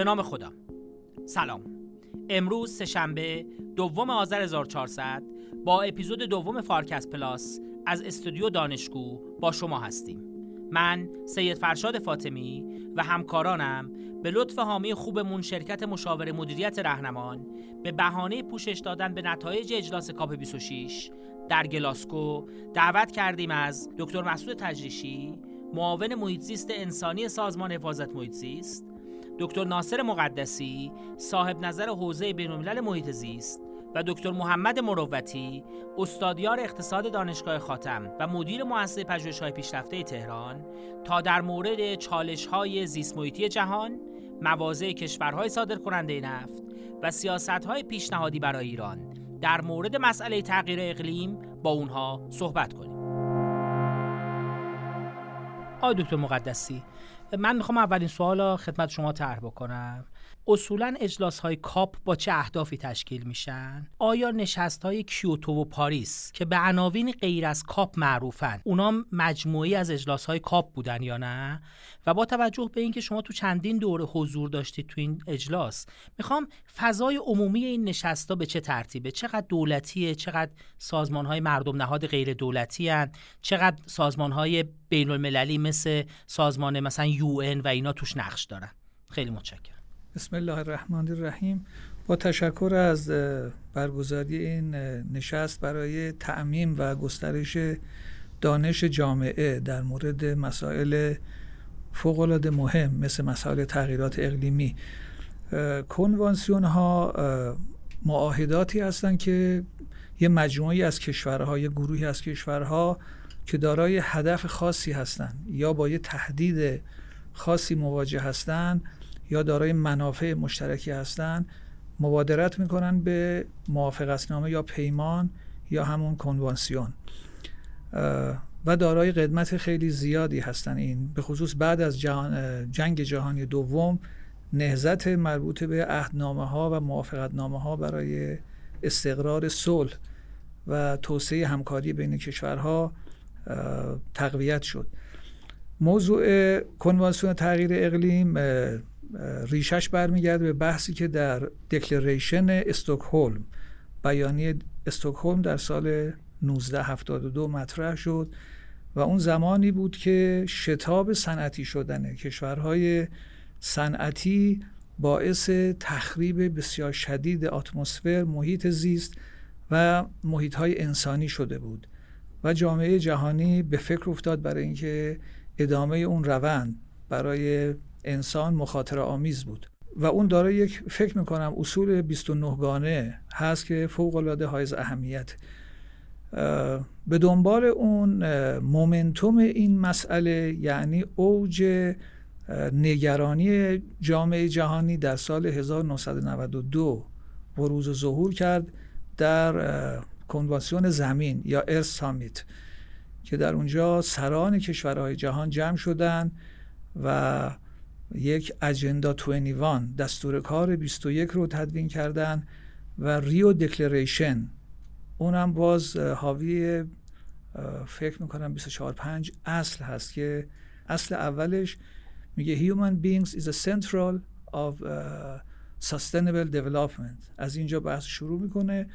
به نام خدا. سلام. امروز سهشنبه دوم آذر 1400 با اپیزود دوم Farcast Plus از استودیو دانشگو با شما هستیم. من سید فرشاد فاطمی و همکارانم به لطف حامی خوبمون شرکت مشاور مدیریت رهنمان به بهانه پوشش دادن به نتایج اجلاس COP 26 در گلاسکو دعوت کردیم از دکتر مسعود تجریشی معاون محیط زیست انسانی سازمان حفاظت محیط زیست دکتر ناصر مقدسی صاحب نظر حوزه بین‌الملل محیط زیست و دکتر محمد مروتی استادیار اقتصاد دانشگاه خاتم و مدیر مؤسسه پژوهش‌های پیشرفته تهران تا در مورد چالش‌های زیست محیطی جهان، مواضع کشورهای صادر کننده نفت و سیاست‌های پیشنهادی برای ایران در مورد مسئله تغییر اقلیم با اونها صحبت کنیم. آقای دکتر مقدسی من می‌خوام اولین سوال خدمت شما طرح بکنم. اصولا اجلاس های COP با چه اهدافی تشکیل میشن؟ آیا نشست های کیوتو و پاریس که به عناوین غیر از COP معروفن اونا مجموعی از اجلاس های COP بودن یا نه؟ و با توجه به اینکه شما تو چندین دوره حضور داشتید تو این اجلاس می‌خوام فضای عمومی این نشست ها به چه ترتیبه؟ چقدر دولتیه؟ چقدر سازمان های مردم نهاد غیر دولتی هن؟ چقدر سازمان های بین المللی مثل سازمان مثلا یو و اینا توش نقش دارن؟ خیلی متشکرم. بسم الله الرحمن الرحیم. با تشکر از برگزاری این نشست برای تعمیم و گسترش دانش جامعه در مورد مسائل فوقالعاده مهم مثل مسائل تغییرات اقلیمی. کنوانسیون ها معاهداتی هستند که یه مجموعی از کشورها یه گروهی از کشورها که دارای هدف خاصی هستند یا با یه تهدید خاصی مواجه هستند یا دارای منافع مشترکی هستند مبادرت می‌کنن به موافقتنامه یا پیمان یا همون کنوانسیون. و دارای قدمت خیلی زیادی هستن این به خصوص بعد از جهان جنگ جهانی دوم نهزت مربوط به عهدنامه ها و موافقتنامه ها برای استقرار صلح و توسعه همکاری بین کشورها تقویت شد. موضوع کنوانسیون تغییر اقلیم ریشش برمیگرده به بحثی که در دکلریشن استکهلم بیانیه استکهلم در سال 1972 مطرح شد و اون زمانی بود که شتاب صنعتی شدن کشورهای صنعتی باعث تخریب بسیار شدید اتمسفر محیط زیست و محیط های انسانی شده بود و جامعه جهانی به فکر افتاد برای اینکه ادامه اون روند برای انسان مخاطره آمیز بود و اون داره یک فکر می‌کنم اصول 29 گانه هست که فوق العاده حائز اهمیت. به دنبال اون مومنتوم این مسئله یعنی اوج نگرانی جامعه جهانی در سال 1992 بروز و ظهور کرد در کنوانسیون زمین یا ارث سامیت که در اونجا سران کشورهای جهان جمع شدن و یک اجندا 21 دستور کار 21 رو تدوین کردن و ریو دکلریشن اونم باز حاوی فکر می‌کنم 24 5 اصل هست که اصل اولش میگه human beings is a central of sustainable development. از اینجا بحث شروع می‌کنه.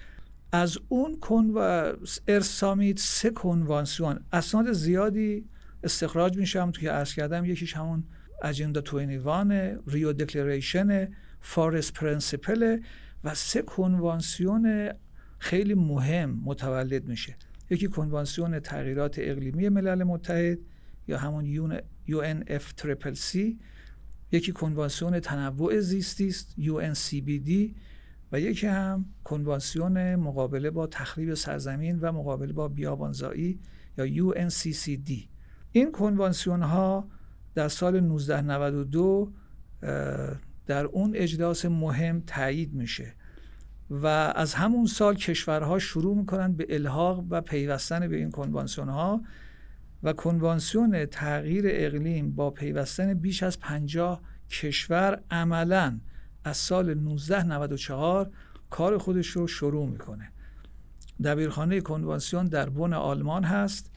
از اون کن و ارسامید سه کنوانسیون اسناد زیادی استخراج میشم. توی عرض کردم یکیش همون اجندا 21 ریو دکلریشن فارست پرنسپل و سه کنوانسیون خیلی مهم متولد میشه. یکی کنوانسیون تغییرات اقلیمی ملل متحد یا همون UNFCCC یکی کنوانسیون تنوع زیستی است UNCBD و یکی هم کنوانسیون مقابله با تخریب سرزمین و مقابله با بیابانزایی یا UNCCD این کنوانسیون ها در سال 1992 در اون اجلاس مهم تایید میشه و از همون سال کشورها شروع می‌کنن به الحاق و پیوستن به این کنوانسیون ها و کنوانسیون تغییر اقلیم با پیوستن بیش از 50 کشور عملا از سال 1994 کار خودش رو شروع می‌کنه. دبیرخانه کنوانسیون در بن آلمان هست.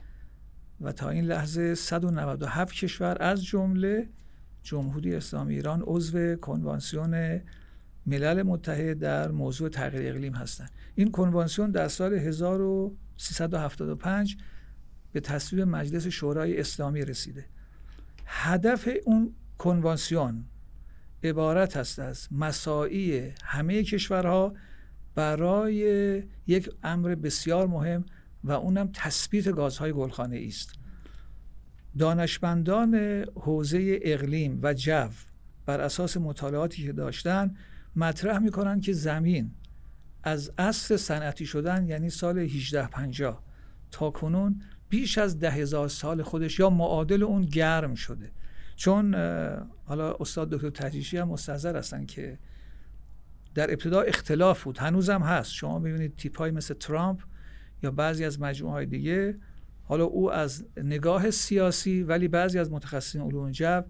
و تا این لحظه 197 کشور از جمله جمهوری اسلامی ایران عضو کنوانسیون ملل متحد در موضوع تغییر اقلیم هستند. این کنوانسیون در سال 1375 به تصویب مجلس شورای اسلامی رسیده. هدف اون کنوانسیون عبارت است از مساعی همه کشورها برای یک امر بسیار مهم و اونم تثبیت گازهای گلخانه است. دانشمندان حوزه اقلیم و جو بر اساس مطالعاتی که داشتن مطرح می‌کنن که زمین از اصل صنعتی شدن یعنی سال 1850 تا کنون بیش از ده هزار سال خودش یا معادل اون گرم شده. چون حالا استاد دکتر تجیشی هم مستحضر هستن که در ابتدا اختلاف بود. هنوزم هست. شما ببینید تیپ های مثل ترامپ یا بعضی از مجموعه های دیگه. حالا او از نگاه سیاسی ولی بعضی از متخصصین علوم جو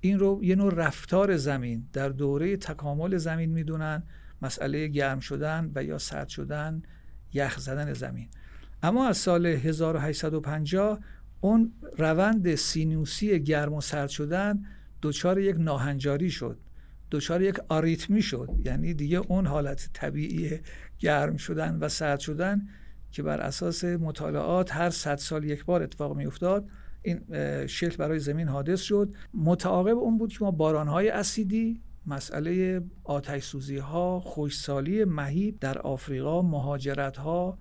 این رو یه نوع رفتار زمین در دوره تکامل زمین می‌دونن مسئله گرم شدن و یا سرد شدن یخ زدن زمین. اما از سال 1850 اون روند سینوسی گرم و سرد شدن دچار یک ناهنجاری شد. دچار یک آریتمی شد. یعنی دیگه اون حالت طبیعی گرم شدن و سرد شدن که بر اساس مطالعات هر صد سال یک بار اتفاق می افتاد این شکل برای زمین حادث شد. متعاقب اون بود که ما بارانهای اسیدی مسئله آتش سوزی ها خوشسالی مهیب در آفریقا مهاجرت ها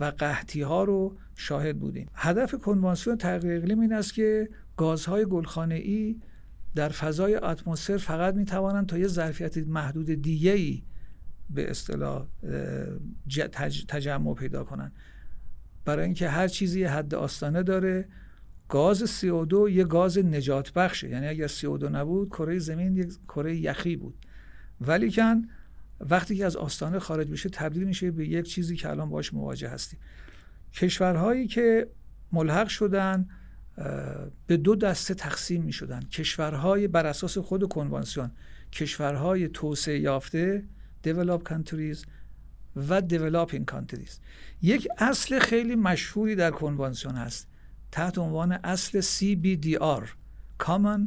و قحطی ها رو شاهد بودیم. هدف کنوانسیون تغییر اقلیم این است که گازهای گلخانه ای در فضای اتمسفر فقط می توانند تا یه ظرفیت محدود دیگه ای به اصطلاح تجمع پیدا کنند برای اینکه هر چیزی حد آستانه داره گاز CO2 یه گاز نجات بخشه. یعنی اگر CO2 نبود کره زمین یک کره یخی بود. ولی کن وقتی که از آستانه خارج بشه تبدیل میشه به یک چیزی که الان باش مواجه هستیم. کشورهایی که ملحق شدن به دو دسته تقسیم می شدن کشورهای بر اساس خود کنوانسیون. کشورهای توسعه یافته developed countries و developing countries. یک اصل خیلی مشهوری در کنوانسیون هست. تحت عنوان اصل CBDR Common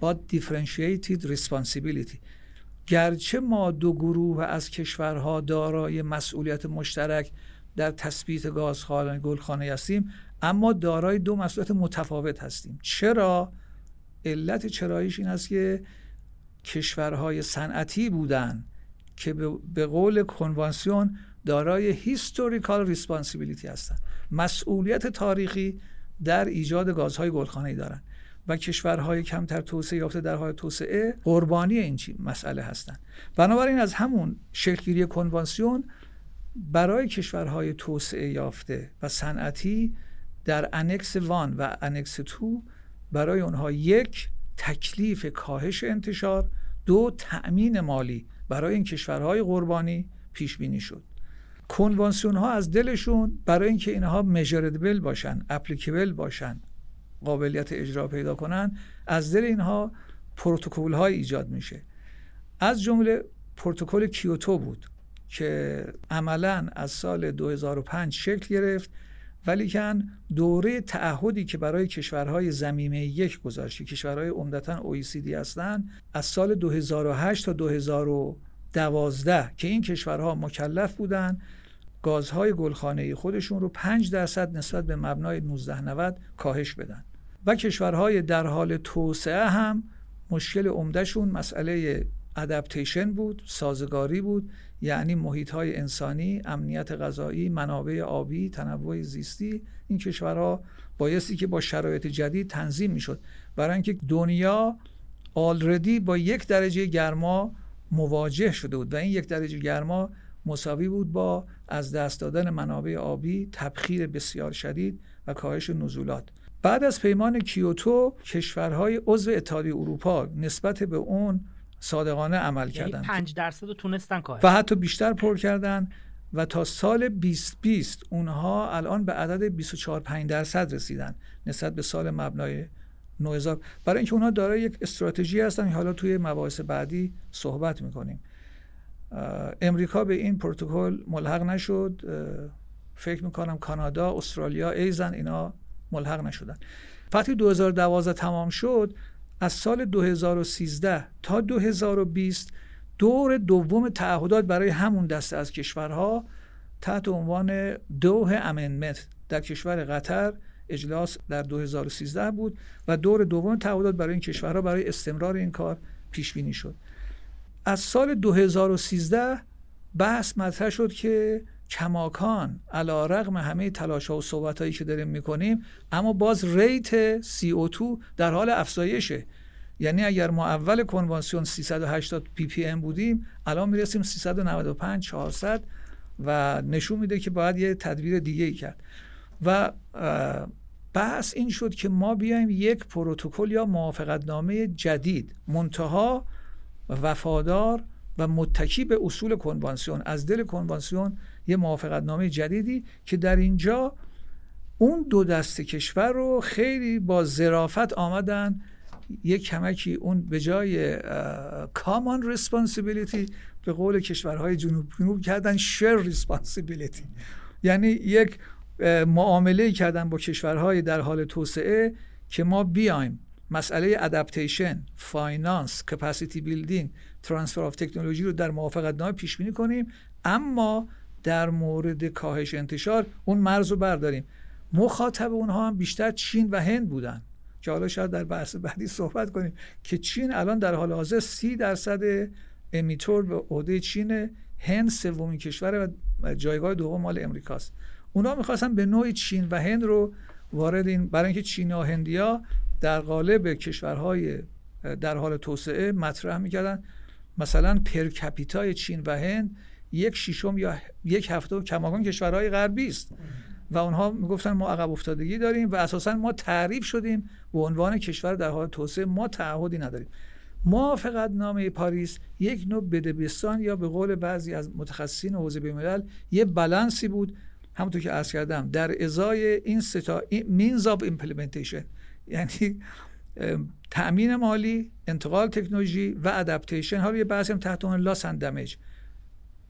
but Differentiated Responsibility. گرچه ما دو گروه از کشورها دارای مسئولیت مشترک در تثبیت گازخانه گلخانه هستیم اما دارای دو مسئولیت متفاوت هستیم. چرا؟ علت چراییش این است که کشورهای صنعتی بودن که به قول کنوانسیون دارای historical responsibility هستند. مسئولیت تاریخی در ایجاد گازهای گلخانه‌ای دارند و کشورهای کمتر توسعه یافته در حال توسعه قربانی این مسئله هستند. بنابراین از همون شکلگیری کنوانسیون برای کشورهای توسعه یافته و صنعتی در Annex One و Annex Two برای اونها یک تکلیف کاهش انتشار دو تأمین مالی برای این کشورهای قربانی پیش بینی شد. کنوانسیون ها از دلشون برای اینکه اینها measurable باشن applicable باشن قابلیت اجرا پیدا کنن از دل اینها پروتکل های ایجاد میشه. از جمله پروتکل کیوتو بود که عملا از سال 2005 شکل گرفت ولیکن دوره تعهدی که برای کشورهای زمینه یک گذاشت کشورهای عمدتا OECD هستند از سال 2008 تا 2012 که این کشورها مکلف بودند گازهای گلخانه خودشون رو 5 درصد نسبت به مبنای 1990 کاهش بدن. و کشورهای در حال توسعه هم مشکل عمدهشون مسئله ادپتیشن بود سازگاری بود یعنی محیط های انسانی امنیت غذایی منابع آبی تنوع زیستی. این کشورها بایستی که با شرایط جدید تنظیم می‌شد. برای اینکه دنیا آلردی با یک درجه گرما مواجه شده بود و این یک درجه گرما مساوی بود با از دست دادن منابع آبی تبخیر بسیار شدید و کاهش نزولات. بعد از پیمان کیوتو کشورهای عضو اتحادیه اروپا نسبت به اون صادقانه عمل یعنی کردن 5 درصد رو تونستن کاهش و حتی بیشتر پر کردن و تا سال 2020 اونها الان به عدد 24 5 درصد رسیدن نسبت به سال مبنای 9000 برای اینکه اونها دارای یک استراتژی هستن. حالا توی مباحث بعدی صحبت می‌کنیم. امریکا به این پروتکل ملحق نشد. فکر می‌کنم کانادا استرالیا ایزن اینا ملحق نشدن. وقتی 2012 تمام شد از سال 2013 تا 2020 دور دوم تعهدات برای همون دسته از کشورها تحت عنوان دوه امندمنت در کشور قطر اجلاس در 2013 بود و دور دوم تعهدات برای این کشورها برای استمرار این کار پیش بینی شد. از سال 2013 بحث مطرح شد که کماکان علا رقم همه تلاش ها و صحبت هایی که داریم می‌کنیم اما باز rate CO2 در حال افزایشه. یعنی اگر ما اول کنوانسیون 380 ppm بودیم الان می‌رسیم 395 400 و نشون میده که باید یه تدبیر دیگه ای کرد. و بحث این شد که ما بیایم یک پروتکل یا موافقتنامه جدید منتها وفادار و متکی به اصول کنوانسیون. از دل کنوانسیون یه موافقتنامه جدیدی که در اینجا اون دو دست کشور رو خیلی با ظرافت آمدن. یک کمکی اون به جای common responsibility به قول کشورهای جنوب جنوب کردن shared responsibility یعنی یک معامله کردن با کشورهای در حال توسعه که ما بیایم. مسئله adaptation finance capacity building transfer of technology رو در موافقت نامه پیش بینی کنیم. اما در مورد کاهش انتشار اون مرز رو برداریم. مخاطب اونها هم بیشتر چین و هند بودن. که حالا شاید در بحث بعدی صحبت کنیم که چین الان در حال حاضر سی درصد emitter به عهده چین هند سومین کشور و جایگاه دوم مال امریکاست. اونا می‌خواستن به نوعی چین و هند رو وارد این برای اینکه چین و هندیا در قالب کشورهای در حال توسعه مطرح می‌کردن. مثلا per capita ی چین و هند یک شیشم یا یک هفتم کماکان کشورهای غربی است. و اونها می‌گفتن ما عقب افتادگی داریم و اساسا ما تعریف شدیم به عنوان کشور در حال توسعه. ما تعهدی نداریم. موافقت نامه پاریس یک نوع بده‌بستان یا به قول بعضی از متخصصین حوزه بین‌الملل یه بالانسی بود همونطور که عرض کردم در ازای این سه تا means of implementation یعنی تأمین مالی انتقال تکنولوژی و adaptation حالا یه بحثی هم تحت عنوان loss damage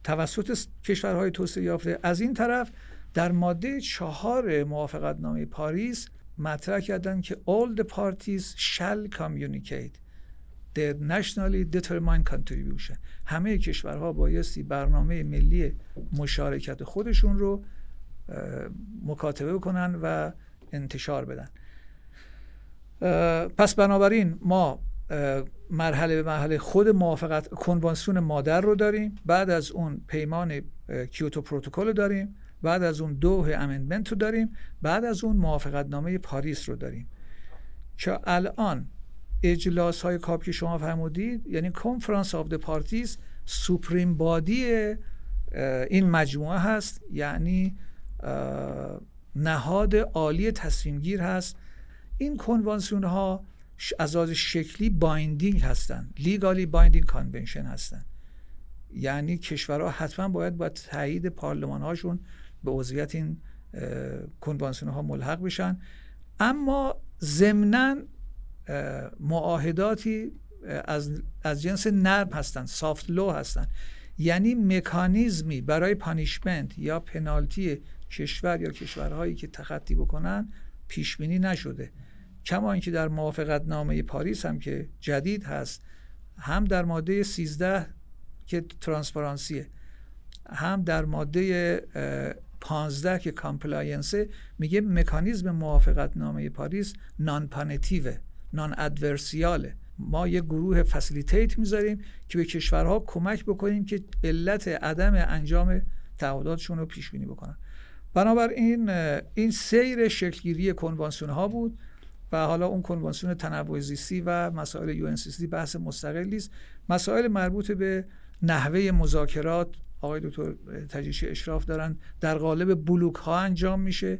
توسط کشورهای توسعه یافته. از این طرف در ماده چهار موافقت نامه پاریس مطرح کردن که all the parties shall communicate their nationally determined contribution. همه کشورها بایستی برنامه ملی مشارکت خودشون رو مکاتبه کنن و انتشار بدن. پس بنابراین ما مرحله به مرحله خود موافقت کنوانسیون مادر رو داریم. بعد از اون پیمان کیوتو پروتکل رو داریم. بعد از اون دوحه amendment رو داریم. بعد از اون موافقت نامه پاریس رو داریم. که الان اجلاس های COP که شما فرمودید یعنی Conference of the Parties supreme body این مجموعه هست. یعنی نهاد عالی تصمیم گیر هست. این کنوانسیون ها از لحاظ شکلی binding هستن. legally binding convention هستن. یعنی کشورها حتما باید با تایید پارلمان هاشون به عضویت این کنوانسیون ها ملحق بشن. اما ضمنا معاهداتی از, از جنس نرم هستن soft law هستن. یعنی مکانیزمی برای punishment یا پنالتی کشور یا کشورهایی که تخطی بکنن پیش بینی نشده. کما اینکه در موافقت نامه پاریس هم که جدید هست هم در ماده 13 که transparency ه هم در ماده 15 که compliance ه میگه مکانیزم موافقت نامه پاریس نان پانتیوه نان ادورسیاله ما یه گروه فسیلیتیت می‌ذاریم که به کشورها کمک بکنیم که علت عدم انجام تعهداتشون رو پیش بینی بکنن. بنابراین این سیر شکلگیری کنوانسیون ها بود و حالا اون کنوانسیون تنوع زیستی و مسائل یو بحث مستقلی است مسائل مربوط به نحوه مذاکرات آقای دکتر تجیشی اشراف دارن در قالب بلوک ها انجام میشه.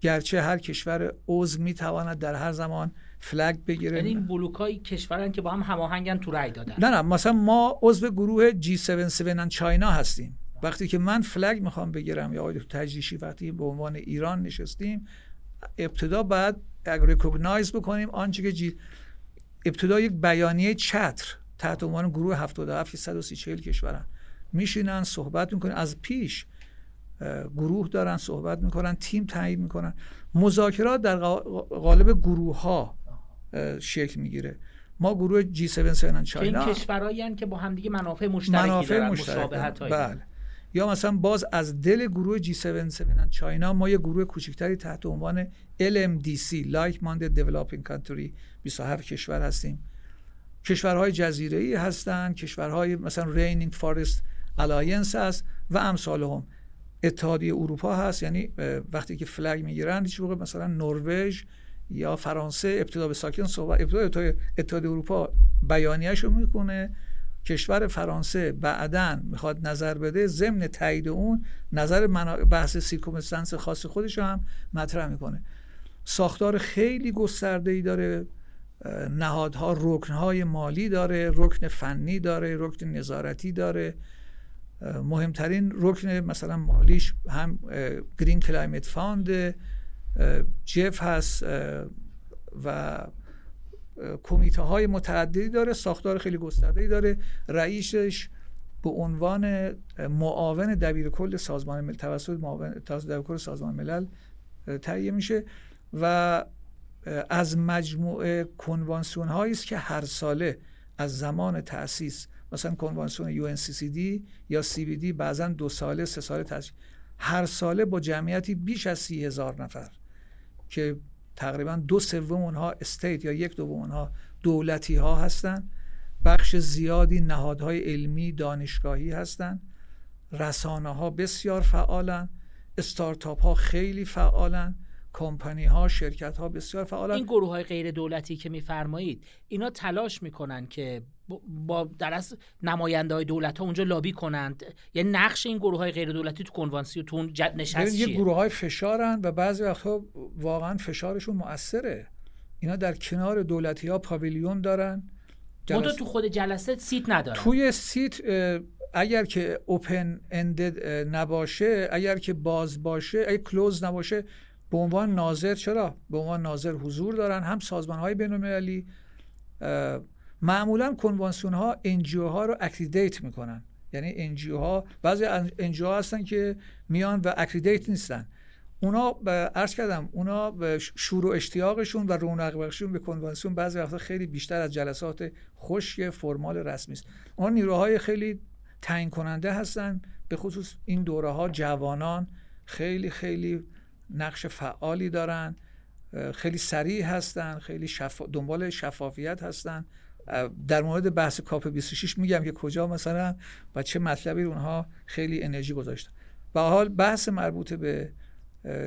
گرچه هر کشور عضو می‌تواند در هر زمان فلگ بگیره. یعنی این بلوک های کشورن که با هم هماهنگن تو رای دادن. نه نه مثلا ما عضو گروه G77 چاینا هستیم. وقتی که من فلگ می‌خوام بگیرم یا آقای تجریشی وقتی به عنوان ایران نشستیم ابتدا بعد ریکوگنایز بکنیم آنچه که جی... ابتدا یک بیانیه چتر تحت عنوان گروه 77 که 130 کشورن. میشینن صحبت می‌کنن. از پیش گروه دارن صحبت می‌کنن تیم تعیین می‌کنن. مذاکرات در قالب گروه ها شکل می‌گیره. ما گروه جی 77 چاینا این کشورهایی که با همدیگه منافع مشترکی منافع دارن مشابهت بله. یا مثلا باز از دل گروه جی 77 چاینا ما یه گروه کوچکتری تحت عنوان LMDC Like Minded Developing Country 27 کشور هستیم. کشورهای جزیره ای هستند کشورهای مثلا raining forest alliance هست و امثال هم. اتحادیه اروپا هست یعنی وقتی که flag می‌گیرن هیچ موقع مثلا نروژ یا فرانسه ابتدا به ساکن صحبت ابتدا اتحادیه اروپا بیانیه‌شو می‌کنه. کشور فرانسه بعدا می‌خواد نظر بده ضمن تایید اون نظر بحث circumstance خاص خودش هم مطرح می‌کنه. ساختار خیلی گسترده ای داره نهادها رکنهای مالی داره رکن فنی داره رکن نظارتی داره. مهمترین رکن مثلا مالیش هم Green Climate Fund GEF هست و کمیته های متعددی داره ساختار خیلی گسترده داره. رئیسش به عنوان معاون دبیر کل سازمان ملل توسط معاون دبیر کل سازمان ملل تهیه میشه و از مجموعه کنوانسیون هایی است که هر ساله از زمان تأسیس مثلا کنوانسیون یو یا سی بی دی بعضا دو ساله سه ساله تأسیس. هر ساله با جمعیتی بیش از سی هزار نفر که تقریبا دو سوم اونها استیت یا یک دوم اونها دولتی ها هستند بخش زیادی نهادهای علمی دانشگاهی هستند رسانه ها بسیار فعالن. استارتاپ ها خیلی فعالن. کمپانی ها شرکت ها بسیار فعالن. این گروه های غیر دولتی که میفرمایید اینا تلاش می‌کنن که با در از نماینده های دولت ها اونجا لابی کنند. یه نقش این گروه های غیر دولتی تو کنوانسیون تو نشست یه گروه های فشارن و بعضی وقتها واقعا فشارشون مؤثره. اینا در کنار دولتی ها پاویلیون دارن. جلسه... تو خود جلسه seat ندارن. توی seat اگر که open-ended نباشه اگر که باز باشه اگر close نباشه به عنوان ناظر چرا؟ به عنوان ناظر حضور دارن. هم سازمان های بین المللی معمولا کنوانسیون ها NGO ها رو accredit می‌کنن. یعنی NGO ها بعضی NGO ها هستن که میان و accredit نیستن. اونا عرض کردم اونا شور و اشتیاقشون و رونق بخششون به کنوانسیون بعضی وقتا خیلی بیشتر از جلسات خشک formal رسمی است. اون نیروهای خیلی تعیین کننده هستن به خصوص این دوره ها جوانان خیلی خیلی نقش فعالی دارن خیلی سریع هستن خیلی دنبال شفافیت هستن. در مورد بحث کاپ 26 میگم که کجا مثلا و چه مطلبی اونها خیلی انرژی گذاشتن. به حال بحث مربوط به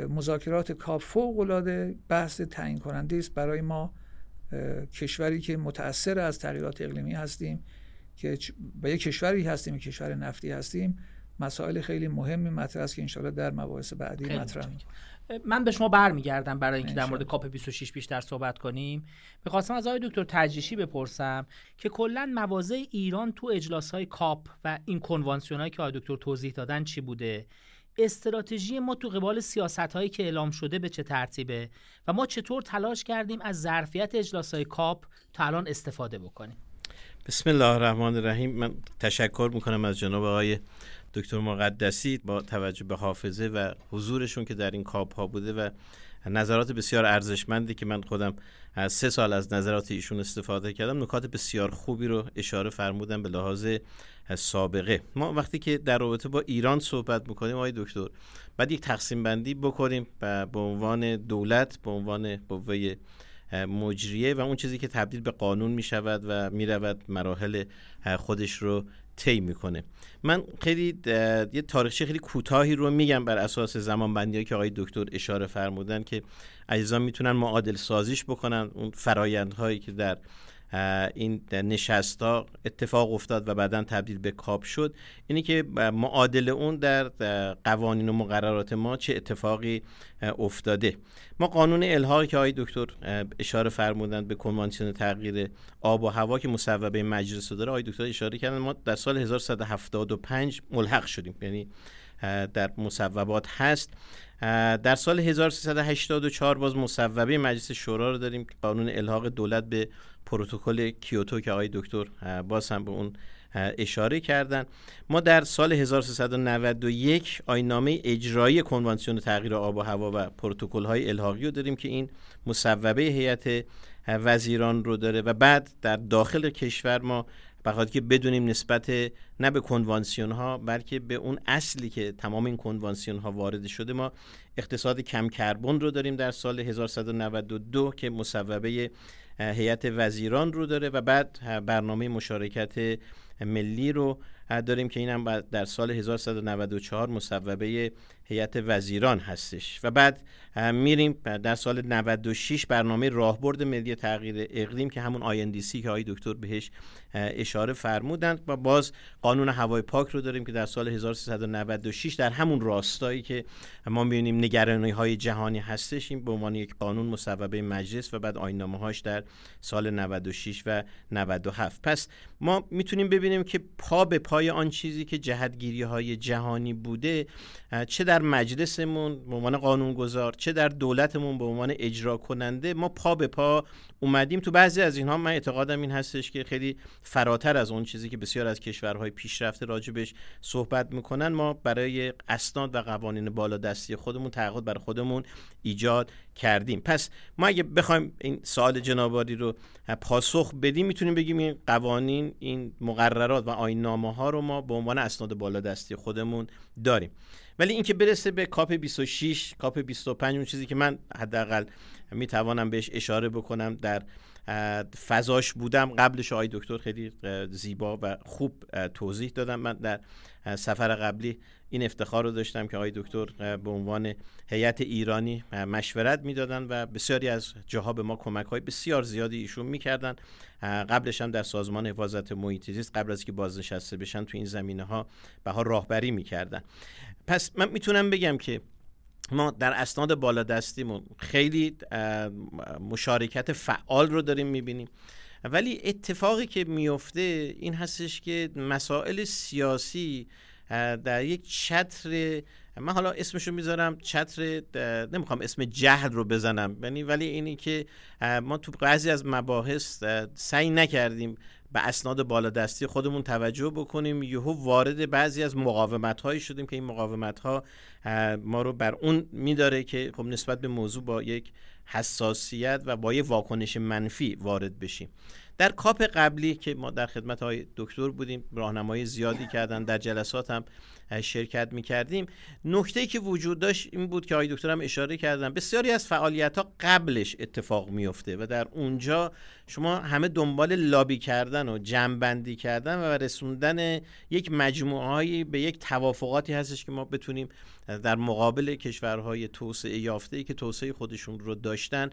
مذاکرات کاپ فوق العاده بحث تعیین کننده است. برای ما کشوری که متاثر از تغییرات اقلیمی هستیم که به یک کشوری هستیم کشور نفتی هستیم مسائل خیلی مهمی مطرح است که انشاءالله در مباحث بعدی مطرح من به شما برمیگردم برای اینکه در مورد کاپ 26 بیشتر صحبت کنیم. می‌خواستم از آقای دکتر تجریشی بپرسم که کلا مواضع ایران تو اجلاس های کاپ و این کنوانسیون هایی که آقای دکتر توضیح دادن چی بوده؟ استراتژی ما تو قبال سیاست هایی که اعلام شده به چه ترتیبه؟ و ما چطور تلاش کردیم از ظرفیت اجلاس های کاپ تا الان استفاده بکنیم؟ بسم الله الرحمن الرحیم. من تشکر می‌کنم از جناب آقای دکتر مقدسی با توجه به حافظه و حضورشون که در این کاپ ها بوده و نظرات بسیار ارزشمندی که من خودم از سه سال از نظرات ایشون استفاده کردم نکات بسیار خوبی رو اشاره فرمودن به لحاظ سابقه. ما وقتی که در رابطه با ایران صحبت می‌کنیم آقای دکتر بعد یک تقسیم بندی بکنیم به عنوان دولت به عنوان قوه مجریه و اون چیزی که تبدیل به قانون می شود و می رود مراحل خودش رو طی می‌کنه. من خیلی یه تاریخچه خیلی کوتاهی رو میگم بر اساس زمان بندی که آقای دکتر اشاره فرمودن که عزیزان می‌تونن معادل سازیش بکنن اون فرایندهایی که در این نشست ها اتفاق افتاد و بعدا تبدیل به کاپ شد. اینی که معادل اون در قوانین و مقررات ما چه اتفاقی افتاده. ما قانون الحاقی که آقای دکتر اشاره فرمودند به کنوانسیون تغییر آب و هوا که مصوبه مجلس داره آقای دکتر اشاره کردن ما در سال 1175 ملحق شدیم. یعنی در مصوبات هست. در سال 1384 باز مصوبه مجلس شورا رو داریم. قانون الحاق دولت به پروتکل کیوتو که آقای دکتر باز هم به اون اشاره کردن. ما در سال 1391 آینامه اجرایی کنوانسیون تغییر آب و هوا و پروتکل های الحاقی رو داریم که این مصوبه هیئت وزیران رو داره و بعد در داخل کشور ما بخاطر که بدونیم نسبت نه به کنوانسیون ها بلکه به اون اصلی که تمام این کنوانسیون ها وارد شده ما اقتصاد کم کربن رو داریم در سال 1192 که مصوبه هیئت وزیران رو داره و بعد برنامه مشارکت ملی رو داریم که اینم در سال 1194 مصوبه هیئت وزیران هستش. و بعد میریم در سال 96 برنامه راهبرد ملی تغییر اقلیم که همون INDC که آقای دکتر بهش اشاره فرمودند. و باز قانون هوای پاک رو داریم که در سال 1396 در همون راستایی که ما می‌بینیم نگرانی های جهانی هستش. این به عنوان یک قانون مصوبه مجلس و بعد آیین‌نامه هاش در سال 96 و 97 پس ما می‌تونیم ببینیم که پا به پای آن چیزی که جهتگیری های جهانی بوده چه در مجلسمون به عنوان قانونگذار چه در دولتمون به عنوان اجرا کننده ما پا به پا اومدیم تو بعضی از اینها. من اعتقادم این هستش که خیلی فراتر از اون چیزی که بسیار از کشورهای پیشرفته راجبش صحبت می‌کنن ما برای اسناد و قوانین بالا دستی خودمون تعهد برای خودمون ایجاد کردیم. پس ما اگه بخوایم این سوال جناباری رو پاسخ بدیم می‌تونیم بگیم این قوانین این مقررات و آیین ها رو ما به عنوان اسناد بالا دستی خودمون داریم. ولی اینکه برسه به کاپ 26 کاپ 25 اون چیزی که من حداقل می‌توانم بهش اشاره بکنم در فضاش بودم. قبلش آقای دکتر خیلی زیبا و خوب توضیح دادم. من در سفر قبلی این افتخار رو داشتم که آقای دکتر به عنوان هیئت ایرانی مشورت می‌دادن و بسیاری از جاها به ما کمک های بسیار زیادی ایشون می‌کردن. قبلش هم در سازمان حفاظت محیط زیست قبل از که بازنشسته بشن تو این زمینه ها به ها راهبری می‌کردن. پس من می‌تونم بگم که ما در اسناد بالا دستیمون خیلی مشارکت فعال رو داریم می‌بینیم. ولی اتفاقی که میفته این هستش که مسائل سیاسی در یک چتر من حالا اسمشو می‌ذارم چتر نمی‌خوام اسم جهل رو بزنم. یعنی ولی اینی که ما تو بعضی از مباحث سعی نکردیم به اسناد بالادستی خودمون توجه بکنیم. یهو وارد بعضی از مقاومت هایی شدیم که این مقاومت ها ما رو بر اون میداره که خب نسبت به موضوع با یک حساسیت و با یک واکنش منفی وارد بشیم. در کاپ قبلی که ما در خدمت های دکتر بودیم راهنمایی زیادی کردن در جلسات هم شرکت می کردیم نکته که وجود داشت این بود که آقای دکتر هم اشاره کردن بسیاری از فعالیت ها قبلش اتفاق میفته و در اونجا شما همه دنبال لابی کردن و جمعبندی کردن و رسوندن یک مجموعه به یک توافقاتی هستش که ما بتونیم در مقابل کشورهای توسعه یافته که توسعه خودشون رو داشتن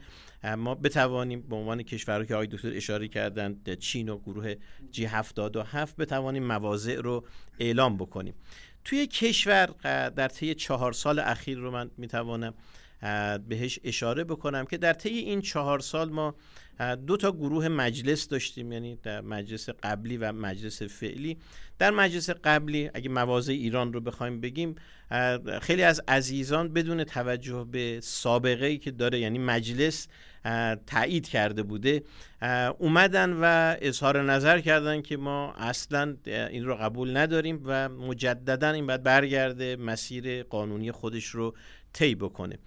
ما بتوانیم به عنوان کشورهایی که آقای دکتر اشاره کردن چین و گروه جی 77 بتوانیم مواضع رو اعلام بکنیم. توی کشور در طی چهار سال اخیر رو من می‌توانم بهش اشاره بکنم که در طی این چهار سال ما دو تا گروه مجلس داشتیم یعنی در مجلس قبلی و مجلس فعلی. در مجلس قبلی اگه مواضع ایران رو بخوایم بگیم خیلی از عزیزان بدون توجه به سابقه ای که داره یعنی مجلس تایید کرده بوده اومدن و اظهار نظر کردن که ما اصلا این رو قبول نداریم و مجددا این باید برگرده مسیر قانونی خودش رو طی بکنه.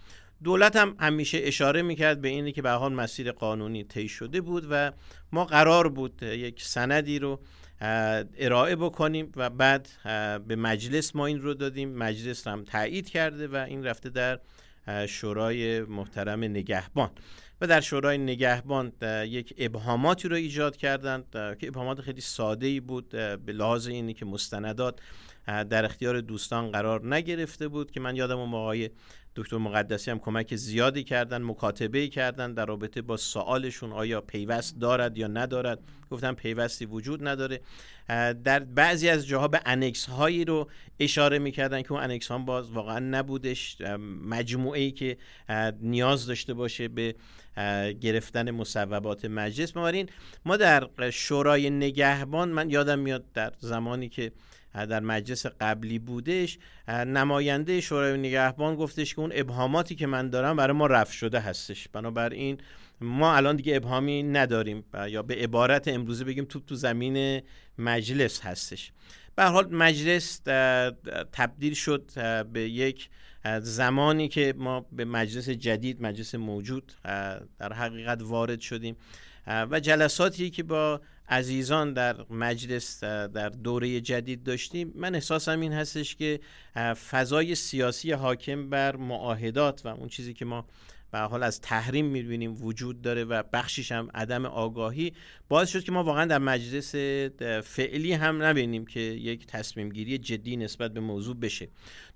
دولت هم همیشه اشاره می‌کرد به اینی که به حال مسیر قانونی طی شده بود و ما قرار بود یک سندی رو ارائه بکنیم و بعد به مجلس ما این رو دادیم. مجلس هم تایید کرده و این رفته در شورای محترم نگهبان. و در شورای نگهبان یک ابهاماتی رو ایجاد کردند که ابهامات خیلی ساده ای بود به لحاظ اینی که مستندات در اختیار دوستان قرار نگرفته بود که من یادم اون آقای دکتر مقدسی هم کمک زیادی کردن مکاتبه کردن در رابطه با سوالشون آیا پیوست دارد یا ندارد؟ گفتم پیوستی وجود نداره. در بعضی از جاها به انکس هایی رو اشاره می‌کردن که اون انکس ها باز واقعا نبودش. مجموعه ای که نیاز داشته باشه به گرفتن مصوبات مجلس. بنابراین ما در شورای نگهبان من یادم میاد در زمانی که در مجلس قبلی بودش. نماینده شورای نگهبان گفتش که اون ابهاماتی که من دارم برای ما رفع شده هستش. بنابراین ما الان دیگه ابهامی نداریم یا به عبارت امروزه بگیم توپ تو زمین مجلس هستش. به حال مجلس تبدیل شد به یک زمانی که ما به مجلس جدید مجلس موجود در حقیقت وارد شدیم. و جلساتی که با عزیزان در مجلس در دوره جدید داشتیم. من احساسم این هستش که فضای سیاسی حاکم بر معاهدات و اون چیزی که ما به حال از تحریم می‌بینیم وجود داره و بخشیش هم عدم آگاهی باعث شد که ما واقعا در مجلس فعلی هم نبینیم که یک تصمیم گیری جدی نسبت به موضوع بشه.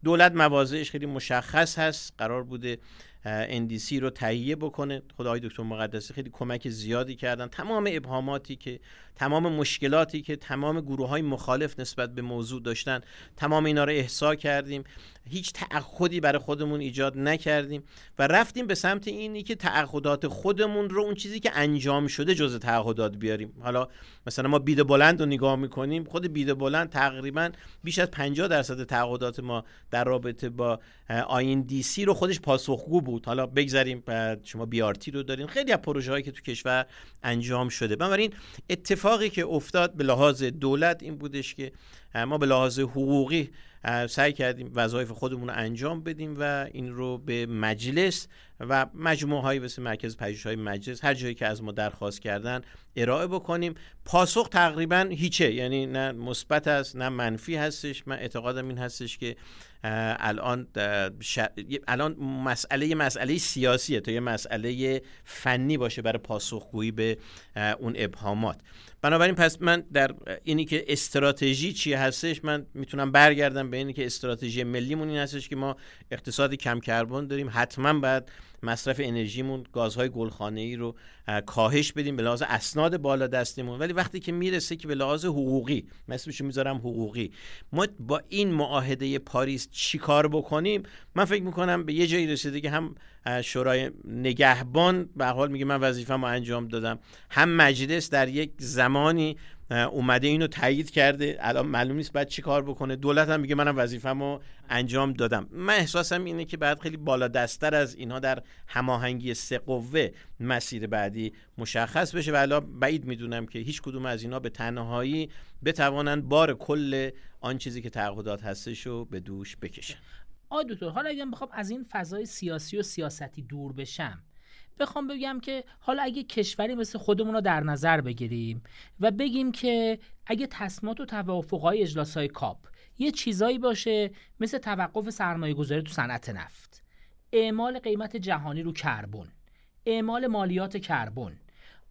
دولت مواضعش خیلی مشخص هست قرار بوده NDC رو تهیه بکنه. خدای دکتر مقدسی خیلی کمک زیادی کردن. تمام ابهاماتی که تمام مشکلاتی که تمام گروه های مخالف نسبت به موضوع داشتن تمام اینا رو احسا کردیم. هیچ تعهدی برای خودمون ایجاد نکردیم و رفتیم به سمت اینی که تعهدات خودمون رو اون چیزی که انجام شده جز تعهدات بیاریم. حالا مثلا ما بید بلند رو نگاه می‌کنیم خود بید بلند تقریبا بیش از 50 درصد تعهدات ما در رابطه با آین دی سی رو خودش پاسخگو حالا بگذاریم شما بیارتی رو داریم خیلی از پروژه هایی که تو کشور انجام شده. بنابراین اتفاقی که افتاد به لحاظ دولت این بودش که ما به لحاظ حقوقی سعی کردیم وظایف خودمون رو انجام بدیم و این رو به مجلس و مجموعه های مثل مرکز پژوهش های مجلس هر جایی که از ما درخواست کردن ارائه بکنیم. پاسخ تقریبا هیچه. یعنی نه مثبت است نه منفی هستش. من اعتقادم این هستش که الان الان مسئله مسئله سیاسیه. تا یه مسئله فنی باشه برای پاسخگویی به اون ابهامات. بنابراین پس من در اینی که استراتژی چی هستش من می‌تونم برگردم به اینی که استراتژی ملیمون این هستش که ما اقتصاد کم کربن داریم. حتما باید مصرف انرژیمون گازهای گلخانه ای رو کاهش بدیم به لحاظ اسناد بالا دستمون ولی وقتی که می‌رسه که به لحاظ حقوقی مثلش می‌ذارم حقوقی. ما با این معاهده پاریس چی کار بکنیم؟ من فکر می‌کنم به یه جایی رسیده که هم شورای نگهبان به حال میگه من وظیفه‌مو انجام دادم. هم مجلس در یک زمانی اومده اینو تایید کرده. الان معلوم نیست بعد چی کار بکنه. دولت هم میگه منم وظیفه‌مو انجام دادم. من احساسم اینه که بعد خیلی بالا دستر از اینها در هماهنگی سه قوه مسیر بعدی مشخص بشه. و الان بعید می‌دونم که هیچ کدوم از اینها به تنهایی بتوانند بار کل آن چیزی که تعهدات هستش رو به دوش بکشن. آ دکتر حالا اگه بخوام از این فضای سیاسی و سیاستی دور بشم بخوام بگم که حالا اگه کشوری مثل خودمون رو در نظر بگیریم و بگیم که اگه تصمیمات و توافقهای اجلاس های کاپ یه چیزایی باشه مثل توقف سرمایه گذاری تو صنعت نفت اعمال قیمت جهانی رو کربن اعمال مالیات کربن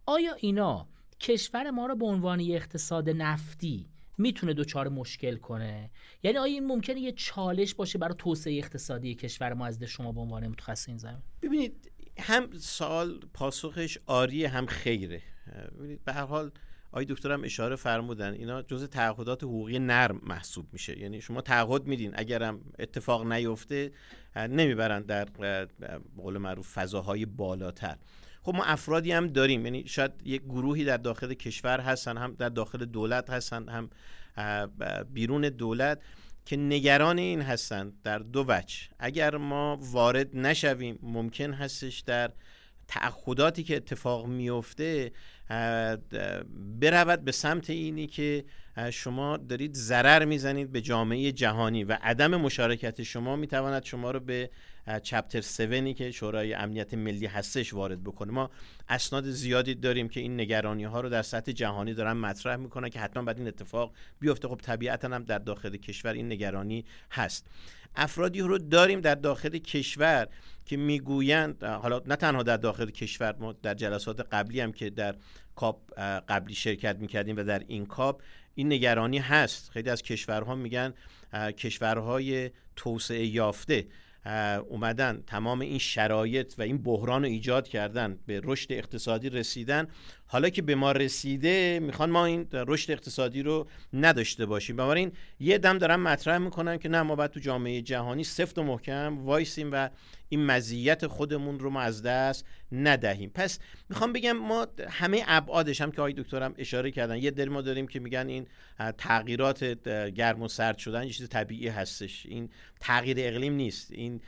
آیا اینا کشور ما رو به عنوان اقتصاد نفتی می‌تونه دچار مشکل کنه؟ یعنی آیا این ممکنه یه چالش باشه برای توسعه اقتصادی کشور ما از شما به عنوان متخصص این زمین؟ ببینید هم سال پاسخش آری هم خیره. به هر حال آقای دکترم اشاره فرمودن اینا جزء تعهدات حقوقی نرم محسوب میشه. یعنی شما تعهد میدین اگرم اتفاق نیفته نمی‌برن در قول معروف فضاهای بالاتر. خب ما افرادی هم داریم یعنی شاید یک گروهی در داخل کشور هستن هم در داخل دولت هستن هم بیرون دولت. که نگران این هستند در دو وجه. اگر ما وارد نشویم ممکن هستش در تعهداتی که اتفاق میفته برود به سمت اینی که شما دارید ضرر می‌زنید به جامعه جهانی و عدم مشارکت شما می‌تواند شما رو به چپتر 7 که شورای امنیت ملی هستش وارد بکنه. ما اسناد زیادی داریم که این نگرانی ها رو در سطح جهانی دارن مطرح می‌کنن که حتما بعد این اتفاق بیفته. خب طبیعتا هم در داخل کشور این نگرانی هست. افرادی رو داریم در داخل کشور که می‌گویند حالا نه تنها در داخل کشور ما در جلسات قبلی هم که در کاپ قبلی شرکت می‌کردیم و در این کاپ این نگرانی هست. خیلی از کشورها میگن کشورهای توسعه یافته اومدن تمام این شرایط و این بحران رو ایجاد کردن به رشد اقتصادی رسیدن. حالا که به ما رسیده می‌خوان ما این رشد اقتصادی رو نداشته باشیم. بنابراین یه دم دارن مطرح می‌کنن که نه ما باید تو جامعه جهانی سفت و محکم وایسیم و این مزیت خودمون رو ما از دست ندهیم. پس می‌خوام بگم ما همه ابعادش هم که آقای دکترم اشاره کردن یه دری ما داریم که میگن این تغییرات گرم و سرد شدن یه چیز طبیعی هستش. این تغییر اقلیم نیست. این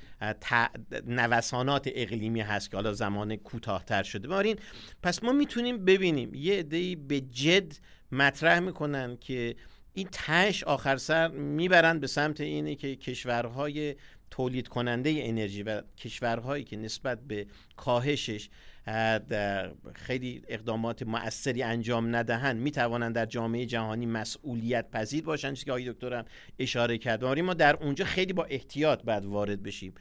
نوسانات اقلیمی هست که حالا زمان کوتاهتر شده. بنابراین پس ما می‌تونیم ببینیم. یه عده‌ای به جد مطرح می‌کنن که این تش آخر سر می‌برن به سمت اینه که کشورهای تولید کننده انرژی و کشورهایی که نسبت به کاهشش خیلی اقدامات مؤثری انجام ندهند می‌توانند در جامعه جهانی مسئولیت پذیر باشند چیزی که آقای دکتر اشاره کرد. ما در اونجا خیلی با احتیاط بعد وارد بشیم.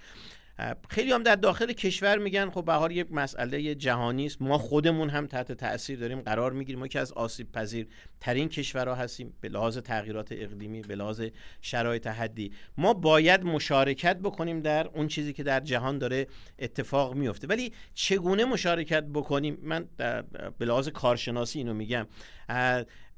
خیلی هم در داخل کشور میگن خب به حال یک مسئله جهانی است. ما خودمون هم تحت تاثیر داریم قرار می‌گیریم. ما که از آسیب پذیر ترین کشورها هستیم به لحاظ تغییرات اقلیمی به لحاظ شرایط حدی. ما باید مشارکت بکنیم در اون چیزی که در جهان داره اتفاق میفته. ولی چگونه مشارکت بکنیم؟ من به لحاظ کارشناسی اینو میگم.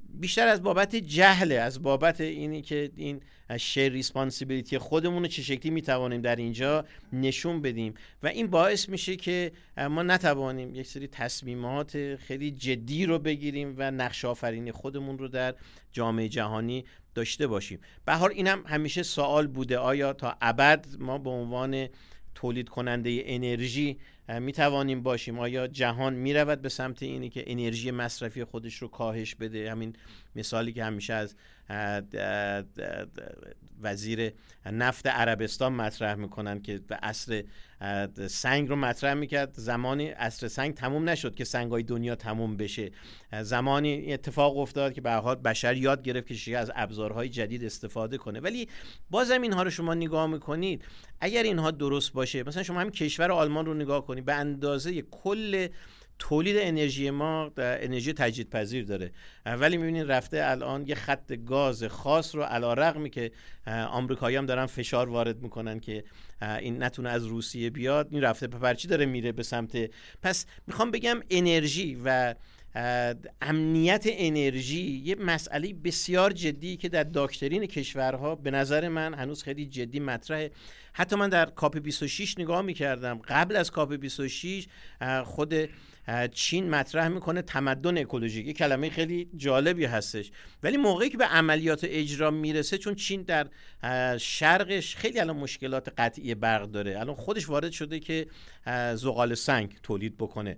بیشتر از بابت جهله از بابت اینی که این شیر ریسپانسیبیلیتی خودمون رو چه شکلی می‌توانیم در اینجا نشون بدیم. و این باعث میشه که ما نتوانیم یک سری تصمیمات خیلی جدی رو بگیریم و نقش آفرینی خودمون رو در جامعه جهانی داشته باشیم. به حال اینم همیشه سوال بوده. آیا تا ابد ما به عنوان تولید کننده انرژی می توانیم باشیم. آیا جهان می رود به سمت اینی که انرژی مصرفی خودش رو کاهش بده؟ همین مثالی که همیشه از وزیر نفت عربستان مطرح می‌کنن که به اصر سنگ رو مطرح می‌کرد. زمانی اصر سنگ تموم نشد که سنگ های دنیا تموم بشه. زمانی اتفاق افتاد که به حال بشر یاد گرفت که از ابزارهای جدید استفاده کنه. ولی بازم اینها رو شما نگاه می‌کنید اگر اینها درست باشه مثلا شما همین کشور آلمان رو نگاه کنید به اندازه کل تولید انرژی ما انرژی تجدید پذیر داره ولی می‌بینید رفته الان یه خط گاز خاص رو علا رقمی که آمریکایی هم دارن فشار وارد می‌کنن که این نتونه از روسیه بیاد این رفته پرچی داره میره به سمت. پس می‌خوام بگم انرژی و امنیت انرژی یه مسئله بسیار جدی که در داکترین کشورها به نظر من هنوز خیلی جدی مطرحه. حتی من در کاپ 26 نگاه می‌کردم. قبل از کاپ 26 خود چین مطرح می‌کنه تمدن اکولوژیک کلمه خیلی جالبی هستش. ولی موقعی که به عملیات اجرا می‌رسه چون چین در شرقش خیلی الان مشکلات قطعی برق داره. الان خودش وارد شده که زغال سنگ تولید بکنه.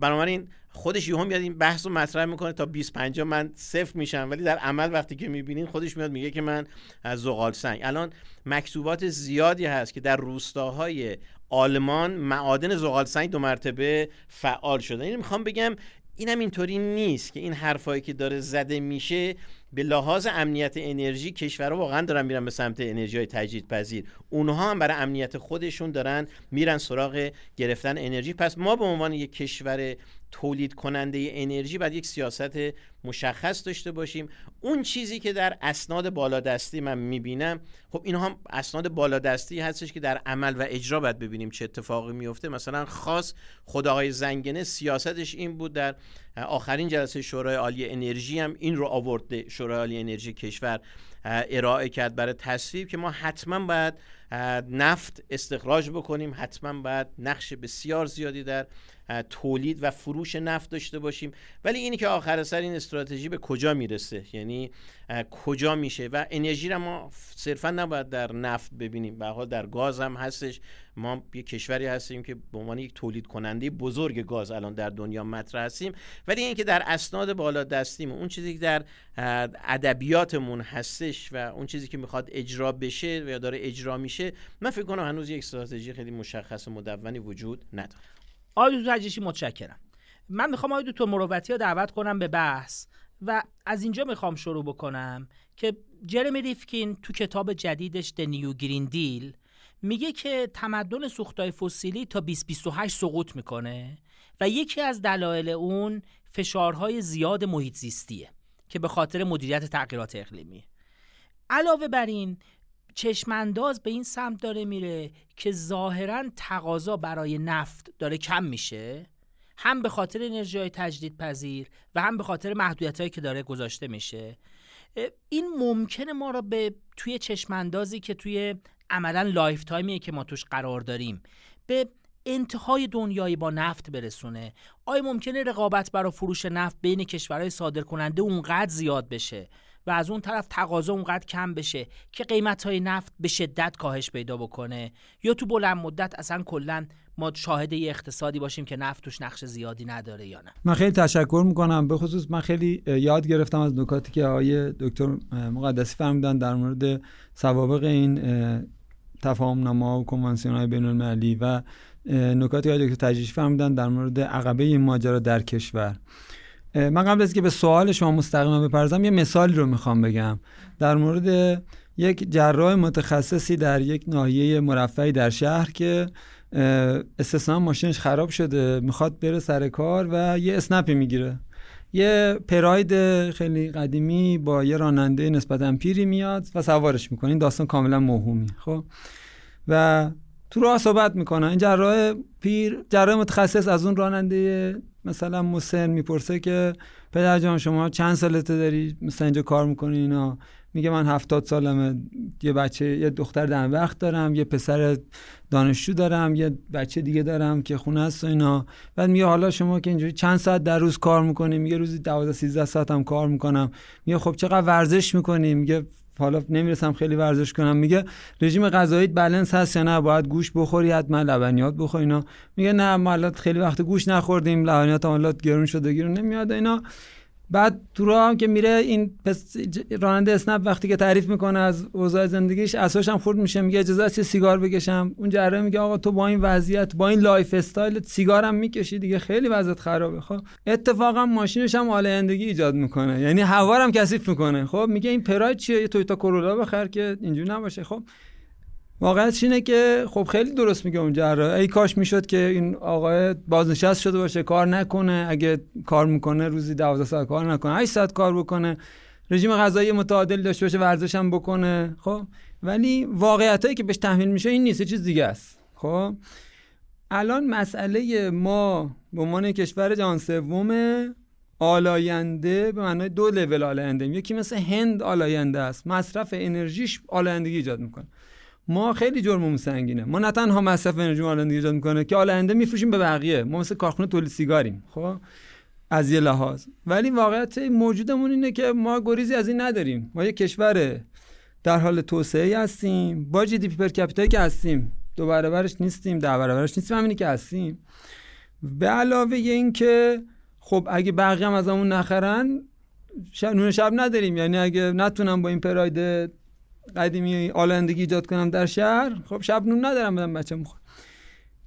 بنابراین خودش یهو میاد این بحث رو مطرح می‌کنه تا 20 50 من صفر میشم. ولی در عمل وقتی که می‌بینین خودش میاد میگه که من از زغال سنگ. الان مکتوبات زیادی هست که در روستاهای آلمان معادن زغال سنگ دو مرتبه فعال شده. این می‌خوام بگم اینم اینطوری نیست که این حرفایی که داره زده میشه به لحاظ امنیت انرژی کشورها واقعا دارن میرن به سمت انرژی های تجدید پذیر اونها هم برای امنیت خودشون دارن میرن سراغ گرفتن انرژی. پس ما به عنوان یک کشور تولید کننده انرژی باید یک سیاست مشخص داشته باشیم. اون چیزی که در اسناد بالادستی من می‌بینم خب اینها هم اسناد بالادستی هستش که در عمل و اجرا باید ببینیم چه اتفاقی میفته مثلا خاص خداهای زنگنه سیاستش این بود در آخرین جلسه شورای عالی انرژی هم این رو آورد شورای عالی انرژی کشور ارائه کرد برای تصویب که ما حتما باید نفت استخراج بکنیم. حتما باید نقش بسیار زیادی در تولید و فروش نفت داشته باشیم. ولی اینی که آخر سر این استراتژی به کجا می‌رسه؟ یعنی کجا میشه؟ و انرژی رو ما صرفا نباید در نفت ببینیم. به حال در گاز هم هستش. ما یه کشوری هستیم که به عنوان یک تولید کننده بزرگ گاز الان در دنیا مطرح هستیم. ولی اینکه در اسناد بالا دستیم اون چیزی که در ادبیاتمون هستش و اون چیزی که می‌خواد اجرا بشه و یا داره اجرا میشه من فکر کنم هنوز یک استراتژی خیلی مشخص و مدونی وجود نداره. آقای دکتر متشکرم. من می‌خوام آقای دکتر مروتی رو دعوت کنم به بحث و از اینجا می‌خوام شروع بکنم که جرمی ریفکین تو کتاب جدیدش د نیو گرین دیل میگه که تمدن سوختای فسیلی تا 2028 سقوط می‌کنه و یکی از دلایل اون فشارهای زیاد محیط زیستیه که به خاطر مدیریت تغییرات اقلیمی. علاوه بر این چشمانداز به این سمت داره میره که ظاهرا تقاضا برای نفت داره کم میشه. هم به خاطر انرژی های تجدید پذیر و هم به خاطر محدودیت هایی که داره گذاشته میشه. این ممکنه ما را به توی چشماندازی که توی عملا lifetime یه که ما توش قرار داریم به انتهای دنیایی با نفت برسونه. آیا ممکنه رقابت برای فروش نفت بین کشورهای صادر کننده اونقدر زیاد بشه؟ و از اون طرف تقاضا اونقدر کم بشه که قیمت های نفت به شدت کاهش پیدا بکنه. یا تو بلند مدت اصلا کلا ما شاهد اقتصادی باشیم که نفت توش نقش زیادی نداره یا نه. من خیلی تشکر می‌کنم. به خصوص من خیلی یاد گرفتم از نکاتی که آقای دکتر مقدسی فرمودن در مورد سوابق این تفاهم نامه و کنوانسیون های بین المللی و نکاتی که دکتر تجریش فرمودن در مورد عقبه ماجرا در کشور. من قبل از که به سوال شما مستقیما بپرزم یه مثالی رو می‌خوام بگم. در مورد یک جراح متخصصی در یک ناحیه مرفعی در شهر که استثنا ماشینش خراب شده می‌خواد بره سر کار و یه اسنپی می‌گیره. یه پراید خیلی قدیمی با یه راننده نسبتا پیری میاد و سوارش می‌کنه. این داستان کاملا موهومی خب؟ و تو راه صحبت می‌کنن این جراح پیر جراح متخصص از اون راننده مثلا مسن می‌پرسه که پدر جان شما چند سالته داری مثلا اینجا کار می‌کنی اینا؟ میگه من هفتاد سالمه. یه بچه یه دختر دم وقت دارم یه پسر دانشجو دارم یه بچه دیگه دارم که خونه است و اینا. بعد میگه حالا شما که اینجوری چند ساعت در روز کار می‌کنی؟ میگه روزی 12 13 ساعت هم کار می‌کنم. میگه خب چقدر ورزش می‌کنی؟ میگه حالا نمی‌رسم خیلی ورزش کنم. میگه رژیم غذایی بلنس هست یا نه؟ باید گوش بخوری حتما لبنیات بخور اینا. میگه نه ما خیلی وقت گوشت نخوردیم لبنیات هم گرون شده گرون نمیاد اینا. بعد تو راه هم که میره این راننده اسنپ وقتی که تعریف می‌کنه از اوضاع زندگیش اعصابش هم خورد میشه میگه اجازه است سیگار بکشم. اون جره میگه آقا تو با این وضعیت با این lifestyle سیگارم می‌کشی دیگه خیلی وضعیت خرابه. خب اتفاقا ماشینش هم آلایندگی ایجاد می‌کنه. یعنی هوا هم کثیف می‌کنه. خب میگه این پراید چیه؟ یه تویوتا کرولا بخر که اینجوری نباشه. خب واقعیتش اینه که خب خیلی درست میگه اون جراح. ای کاش می‌شد که این آقای بازنشست شده باشه کار نکنه. اگه کار می‌کنه روزی 12 ساعت کار نکنه 8 ساعت کار بکنه. رژیم غذایی متعادل داشته باشه ورزش هم بکنه. خب ولی واقعیتایی که بهش تحمیل میشه این نیست چیز دیگه است. خب الان مسئله ما به عنوان کشور جهان سوم آلاینده به معنای دو لول آلاینده یکی مثل هند آلاینده است. مصرف انرژیش آلایندگی ایجاد می‌کنه. ما خیلی جرممون سنگینه ما نه تنها مصرف انرژی آلنده ایجاد می‌کنه که آلنده میفروشیم به بقیه. ما مثل کارخونه تولید سیگاریم خب؟ از یه لحاظ. ولی واقعیت موجودمون اینه که ما گریزی از این نداریم. ما یه کشور در حال توسعه هستیم. با جی دی پی پر کپیتایی که هستیم دو برابرش نیستیم ده برابرش نیستیم همینی که هستیم. به علاوه این که خب اگه بقیه هم از همون نخرن شب نون شب نداریم. یعنی اگه نتونم با این پراید قدیمی آلندگی ایجاد کنم در شهر خب شب نون ندارم بدم بچه مخور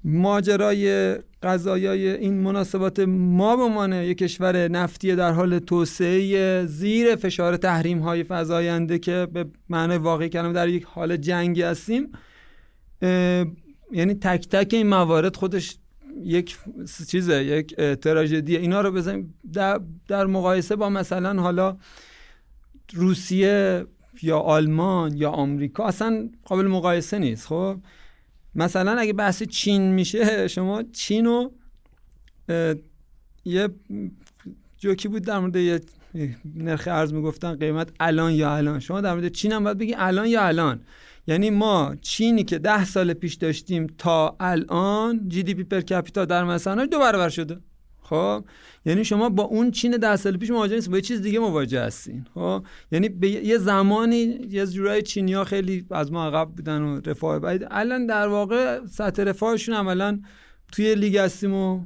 ماجرای قضایای این مناسبات ما به عنوان یک کشور نفتی در حال توسعه زیر فشار تحریم های فضاینده که به معنای واقعی کلمه در یک حال جنگی هستیم یعنی تک تک این موارد خودش یک چیزه یک تراژدی اینا رو بزنیم. در, در مقایسه با مثلا حالا روسیه یا آلمان یا آمریکا اصلا قابل مقایسه نیست خب؟ مثلا اگه بحث چین میشه شما چین رو یه جوکی بود در مورد یه نرخ ارز می‌گفتن قیمت الان یا الان. شما در مورد چین هم باید بگی الان یا الان. یعنی ما چینی که ده سال پیش داشتیم تا الان جی دی پی پر کپیتا در مثلا دو برابر شده. خب یعنی شما با اون چین ده سال پیش مواجه نیست با یه چیز دیگه مواجه هستین. خب یعنی به یه زمانی یه جورای چینیا خیلی از ما عقب بودن و رفاه. بعد الان در واقع سطح رفاهشون عملا توی لیگ هستیم و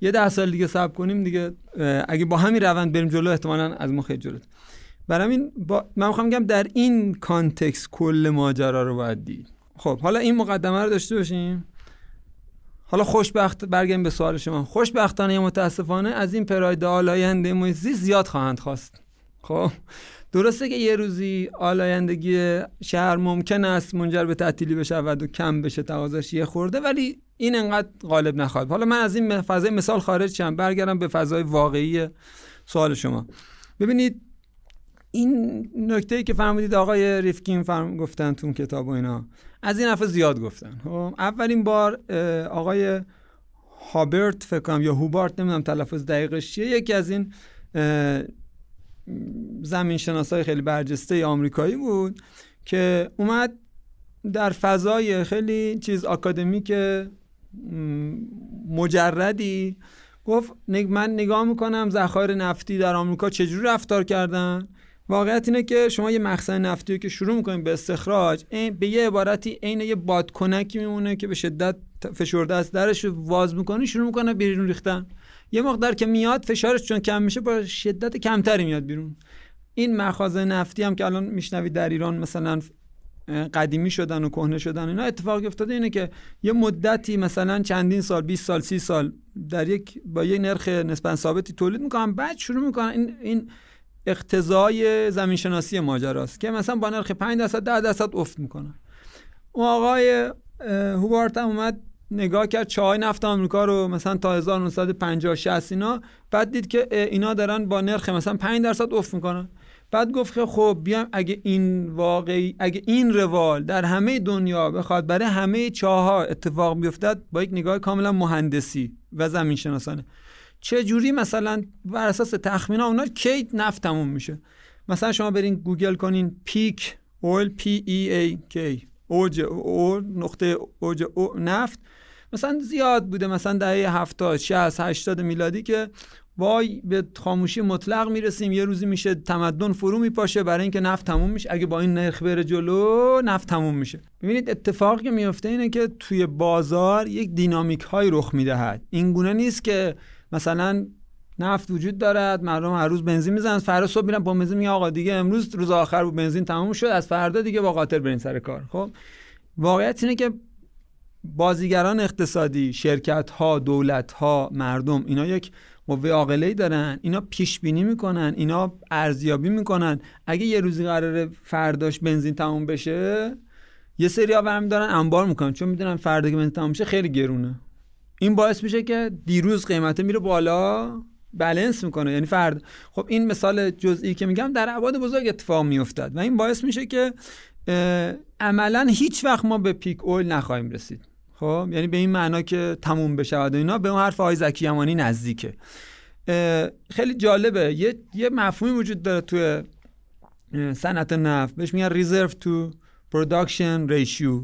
یه ده سال دیگه صبر کنیم دیگه اگه با همین روند بریم جلو احتمالا از ما خیلی جلو برای این با... من می‌خوام بگم در این context کل ماجرا رو باید دید. خب حالا این مقدمه رو داشته باشیم حالا خوشبخت برگردیم به سوال شما. خوشبختانه متاسفانه از این پراید آلاینده محیط زیاد خواهند خواست. خب درسته که یه روزی آلایندگی شهر ممکن است منجر به تعطیلی بشود و کم بشه تقاضاش یه خورده ولی این انقدر غالب نخواهد. حالا من از این فضای مثال خارج شم. برگردم به فضای واقعی سوال شما. ببینید این نکته ای که فرمودید آقای ریفکین فرم گفتن تو کتاب و اینا. از این حرف زیاد گفتن. خب، اولین بار آقای هابرت فکر کنم یا هوبارت نمی‌دونم تلفظ دقیقش چیه یکی از این زمین شناسای خیلی برجسته آمریکایی بود که اومد در فضای خیلی چیز آکادمیک مجردی گفت من نگاه می‌کنم ذخایر نفتی در آمریکا چجوری رفتار کردن؟ واقعیت اینه که شما یه مخزن نفتی که شروع می‌کنید به استخراج این به یه عبارتی عین یه بادکنکی میمونه که به شدت فشرده است درش واز می‌کنه شروع می‌کنه بیرون ریختن. یه مقدار که میاد فشارش چون کم میشه با شدت کمتری میاد بیرون. این مخازن نفتی هم که الان میشنوید در ایران مثلا قدیمی شدن و کهنه شدن اینا اتفاق افتاده اینه که یه مدتی مثلا چندین سال 20 سال 30 سال در یک با یه نرخ نسبتا ثابتی تولید می‌کنن بعد شروع می‌کنن این این اقتضای زمین شناسی ماجراست که مثلا با نرخ 5 درصد 10 درصد افت می‌کنن اون آقای هوبارت هم اومد نگاه کرد چای نفت آمریکا رو مثلا تا 1950 60 اینا بعد دید که اینا دارن با نرخ مثلا 5 درصد افت می‌کنن. بعد گفت که خب بیام اگه این واقعی اگه این روال در همه دنیا بخواد برای همه چاها اتفاق بیفتد با یک نگاه کاملا مهندسی و زمین شناسانه چه جوری مثلا بر اساس تخمینا اونا کی نفت تموم میشه؟ مثلا شما برین گوگل کنین peak oil P E A K اوج او نقطه اوج او نفت. مثلا زیاد بوده مثلا دهه 70 60 80 میلادی که وای به خاموشی مطلق می‌رسیم یه روزی میشه تمدن فرو میپاشه برای اینکه نفت تموم میشه. اگه با این نرخ بره جلو نفت تموم میشه. ببینید اتفاقی که میفته اینه که توی بازار یک دینامیک های رخ می‌دهد. این گونه نیست که مثلا نفت وجود دارد مردم هر روز بنزین می‌زنن فردا صبح میرن با بنزین میگه آقا دیگه امروز روز آخر بود بنزین تموم شد از فردا دیگه با قاطر برین سر کار. خب واقعیت اینه که بازیگران اقتصادی شرکت ها دولت ها مردم اینا یک قوه عاقله دارن اینا پیش بینی می‌کنن اینا ارزیابی می‌کنن. اگه یه روزی قراره فرداش بنزین تموم بشه یه سری ها دارن انبار می‌کنن چون می‌دونن فردا که بنزین تموم بشه خیلی گرونه. این باعث میشه که دیروز قیمته میره بالا بلنس می‌کنه. یعنی فرد خب این مثال جزئی که میگم در ابعاد بزرگ اتفاق میافتد و این باعث میشه که عملا هیچ وقت ما به peak oil نخواهیم رسید. خب یعنی به این معنا که تموم بشه و اینا به اون حرف آقای زکی یمانی نزدیکه خیلی جالبه. یه یه مفهومی وجود داره توی صنعت نفت. بهش میگن reserve to production ratio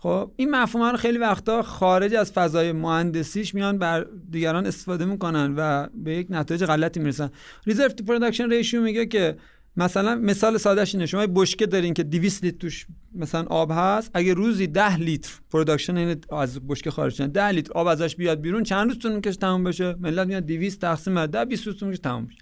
خب این مفهوم رو خیلی وقتا خارج از فضای مهندسیش میان بر دیگران استفاده می‌کنن و به یک نتایج غلطی می‌رسن. reserve to production ratio میگه که مثلا مثال سادهش اینه. شما بشکه دارین که 200 لیتر توش مثلا آب هست اگه روزی 10 لیتر production این از بشکه خارج شدن 10 لیتر آب ازش بیاد بیرون چند روز طول می‌کشه تموم بشه؟ ملت میاد 200 تقسیم بر 10 20 روز طول می‌کشه تموم بشه.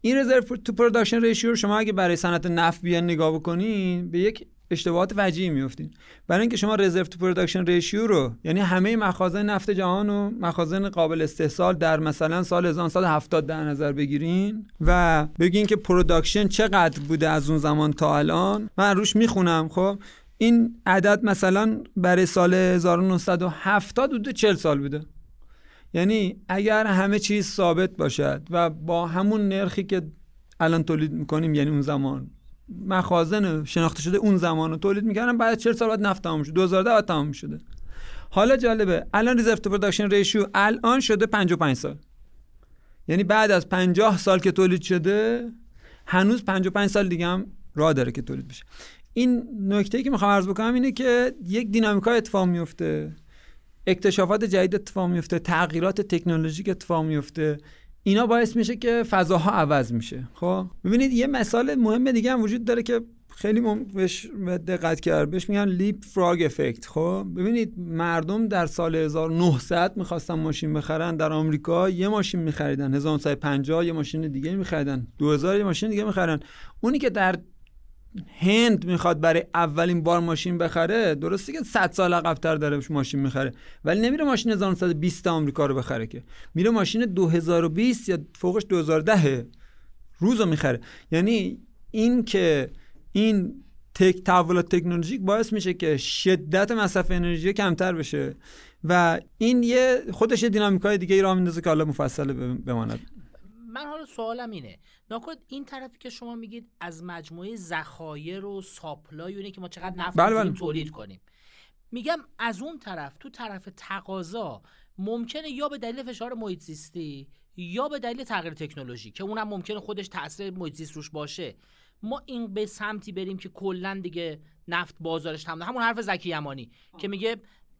این reserve to production ratio شما اگه برای صنعت نفت بیان نگاه بکنین به یک اشتباهات فجیعی میفتین برای اینکه شما reserve to production ratio رو یعنی همه مخازن نفت جهان و مخازن قابل استحصال در مثلا سال 1970 در نظر بگیرین و بگین که production چقدر بوده از اون زمان تا الان. من روش می‌خونم خب؟ این عدد مثلا برای سال 1970 بوده 40 سال بوده. یعنی اگر همه چیز ثابت باشد و با همون نرخی که الان تولید می‌کنیم یعنی اون زمان مخازن شناخته شده اون زمان رو تولید می‌کردن. بعد 40 سال بعد نفت تمام شد. 2010 بعد تمام شده. حالا جالبه الان reserve to production ratio الان شده 55 سال. یعنی بعد از 50 سال که تولید شده هنوز 55 سال دیگه هم راه داره که تولید بشه. این نکته که می‌خوام عرض بکنم اینه که یک دینامیکا اتفاق میفته اکتشافات جدید اتفاق میفته تغییرات تکنولوژیک اتفاق میفته اینا باعث میشه که فضاها عوض میشه. خب؟ ببینید یه مثال مهم دیگه هم وجود داره که خیلی بهش دقت کرد. بهش میگن لیپ فراگ افکت خب؟ ببینید مردم در سال 1900 می‌خواستن ماشین بخرن. در آمریکا یه ماشین میخریدن. 1950 یه ماشین دیگه میخریدن. 2000 یه ماشین دیگه می‌خرن. اونی که در هند می‌خواد برای اولین بار ماشین بخره درسته که 100 سال عقب‌تر داره ماشین می‌خره ولی نمیره ماشین 1920 آمریکا رو بخره که. میره ماشین 2020 یا فوقش 2010 روز رو می‌خره. یعنی این که این تک تحولات تکنولوژیک باعث میشه که شدت مصرف انرژی کمتر بشه و این یه خودش دینامیکای دیگه ای را میندازه که حالا مفصل بماند. من حالا سوالم اینه. ناکد این طرفی که شما میگید از مجموعه ذخایر و ساپلای اینه که ما چقدر نفت بله بله. تولید کنیم. میگم از اون طرف تو طرف تقاضا ممکنه یا به دلیل فشار محیط زیستی یا به دلیل تغییر تکنولوژی که اونم ممکنه خودش تاثیر محیط زیست روش باشه ما این به سمتی بریم که کلا دیگه نفت بازارش تموم همون حرف زکی یمانی که میگه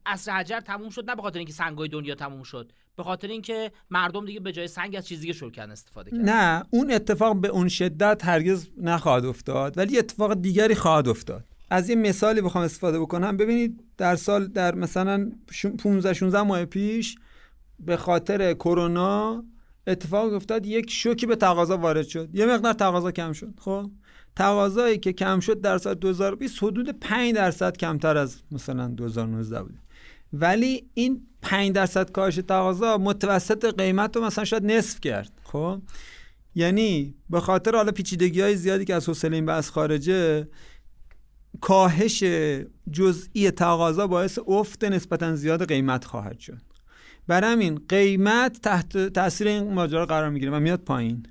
اصر حجر تموم شد نه به خاطر اینکه سنگای دنیا تموم شد. به خاطر اینکه مردم دیگه به جای سنگ از چیز دیگه شروع کردن استفاده کردن. نه اون اتفاق به اون شدت هرگز نخواهد افتاد ولی اتفاق دیگری خواهد افتاد. از یه مثالی بخوام استفاده بکنم. ببینید در سال در مثلا 15 16 ماه پیش به خاطر کرونا اتفاق افتاد یک شوکی به تقاضا وارد شد. یه مقدار تقاضا کم شد خب؟ تقاضایی که کم شد در سال 2020 حدود 5 درصد کمتر از مثلا 2019 بوده. ولی این 5 درصد کاهش تقاضا متوسط قیمت رو مثلا شاید نصف کرد. خب؟ یعنی به خاطر حالا پیچیدگی های زیادی که از حوصله این بحث خارجه کاهش جزئی تقاضا باعث افت نسبتا زیاد قیمت خواهد شد. بر همین قیمت تحت تاثیر این ماجرا قرار می‌گیره و میاد پایین.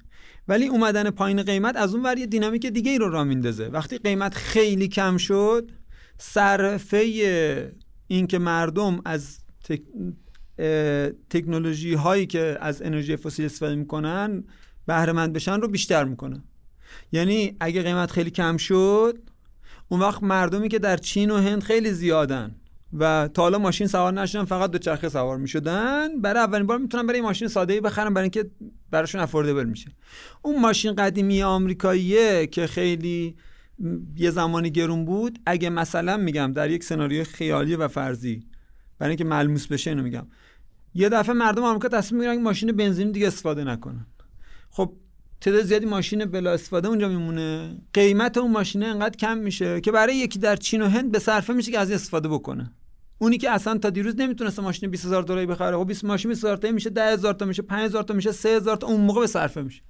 ولی اومدن پایین قیمت از اون ور یه دینامیک دیگه ای رو را میندازه. وقتی قیمت خیلی کم شد صرفه این که مردم از تک... تکنولوژی هایی که از انرژی فسیل استفاده می‌کنن بهره مند بشن رو بیشتر می‌کنه یعنی اگه قیمت خیلی کم شد اون وقت مردمی که در چین و هند خیلی زیادن و تا حالا ماشین سوار نشدن فقط دو چرخه سوار می‌شدن برای اولین بار می‌تونن برای ماشین ساده ای بخرن برای اینکه براشون افوردبل میشه. اون ماشین قدیمی آمریکاییه که خیلی یه زمانی گرون بود اگه مثلا میگم در یک سناریو خیالی و فرضی برای اینکه ملموس بشه اینو میگم. یه دفعه مردم آمریکا تصمیم می‌گیرن ماشین بنزین دیگه استفاده نکنن. خب تعداد زیادی ماشین بلا استفاده اونجا میمونه. قیمت اون ماشینه انقدر کم میشه که برای یکی در چین و هند به صرفه میشه که از استفاده بکنه. اونی که اصلا تا دیروز نمی‌تونست ماشین 20000 دلاری بخره خب 20 ماشین 20000 تا میشه 10000 تا میشه 5000 تا میشه 3000 تا اون موقع به صرفه میشه.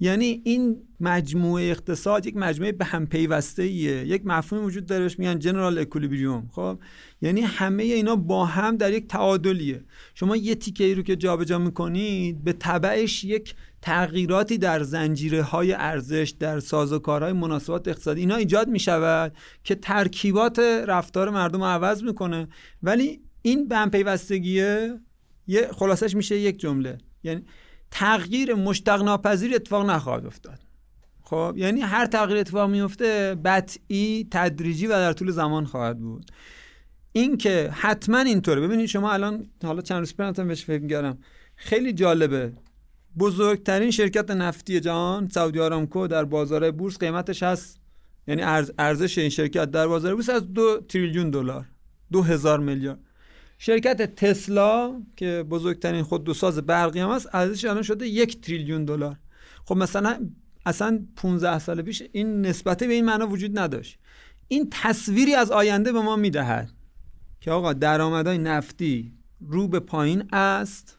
یعنی این مجموعه اقتصاد یک مجموعه به هم پیوسته ایه یک مفهوم وجود داره میگن جنرال اکولیبریوم خب؟ یعنی همه اینا با هم در یک تعادلیه. شما یه تیکه ای رو که جابجا می‌کنید به تبعش یک تغییراتی در زنجیره های ارزش در سازوکارهای مناسبات اقتصادی اینا ایجاد می شود که ترکیبات رفتار مردم عوض می‌کنه. ولی این به هم پیوستگیه. یه خلاصش میشه یک جمله. یعنی تغییر مشتق ناپذیر اتفاق نخواهد افتاد. خب یعنی هر تغییر اتفاق میفته بطعی تدریجی و در طول زمان خواهد بود. این که حتما اینطوره. ببینید شما الان حالا چند روز پیش بهش فکر می‌کردم. خیلی جالبه. بزرگترین شرکت نفتی جهان سعودی آرامکو در بازار بورس قیمتش هست یعنی ارزش این شرکت در بازار بورس از دو تریلیون دلار. دو هزار میلیارد شرکت تسلا که بزرگترین خودروساز برقی هم هست ارزشش الان شده یک تریلیون دلار. خب مثلا اصلا 15 سال پیش این نسبت به این معنا وجود نداشت. این تصویری از آینده به ما می‌دهد که آقا درآمدهای نفتی رو به پایین است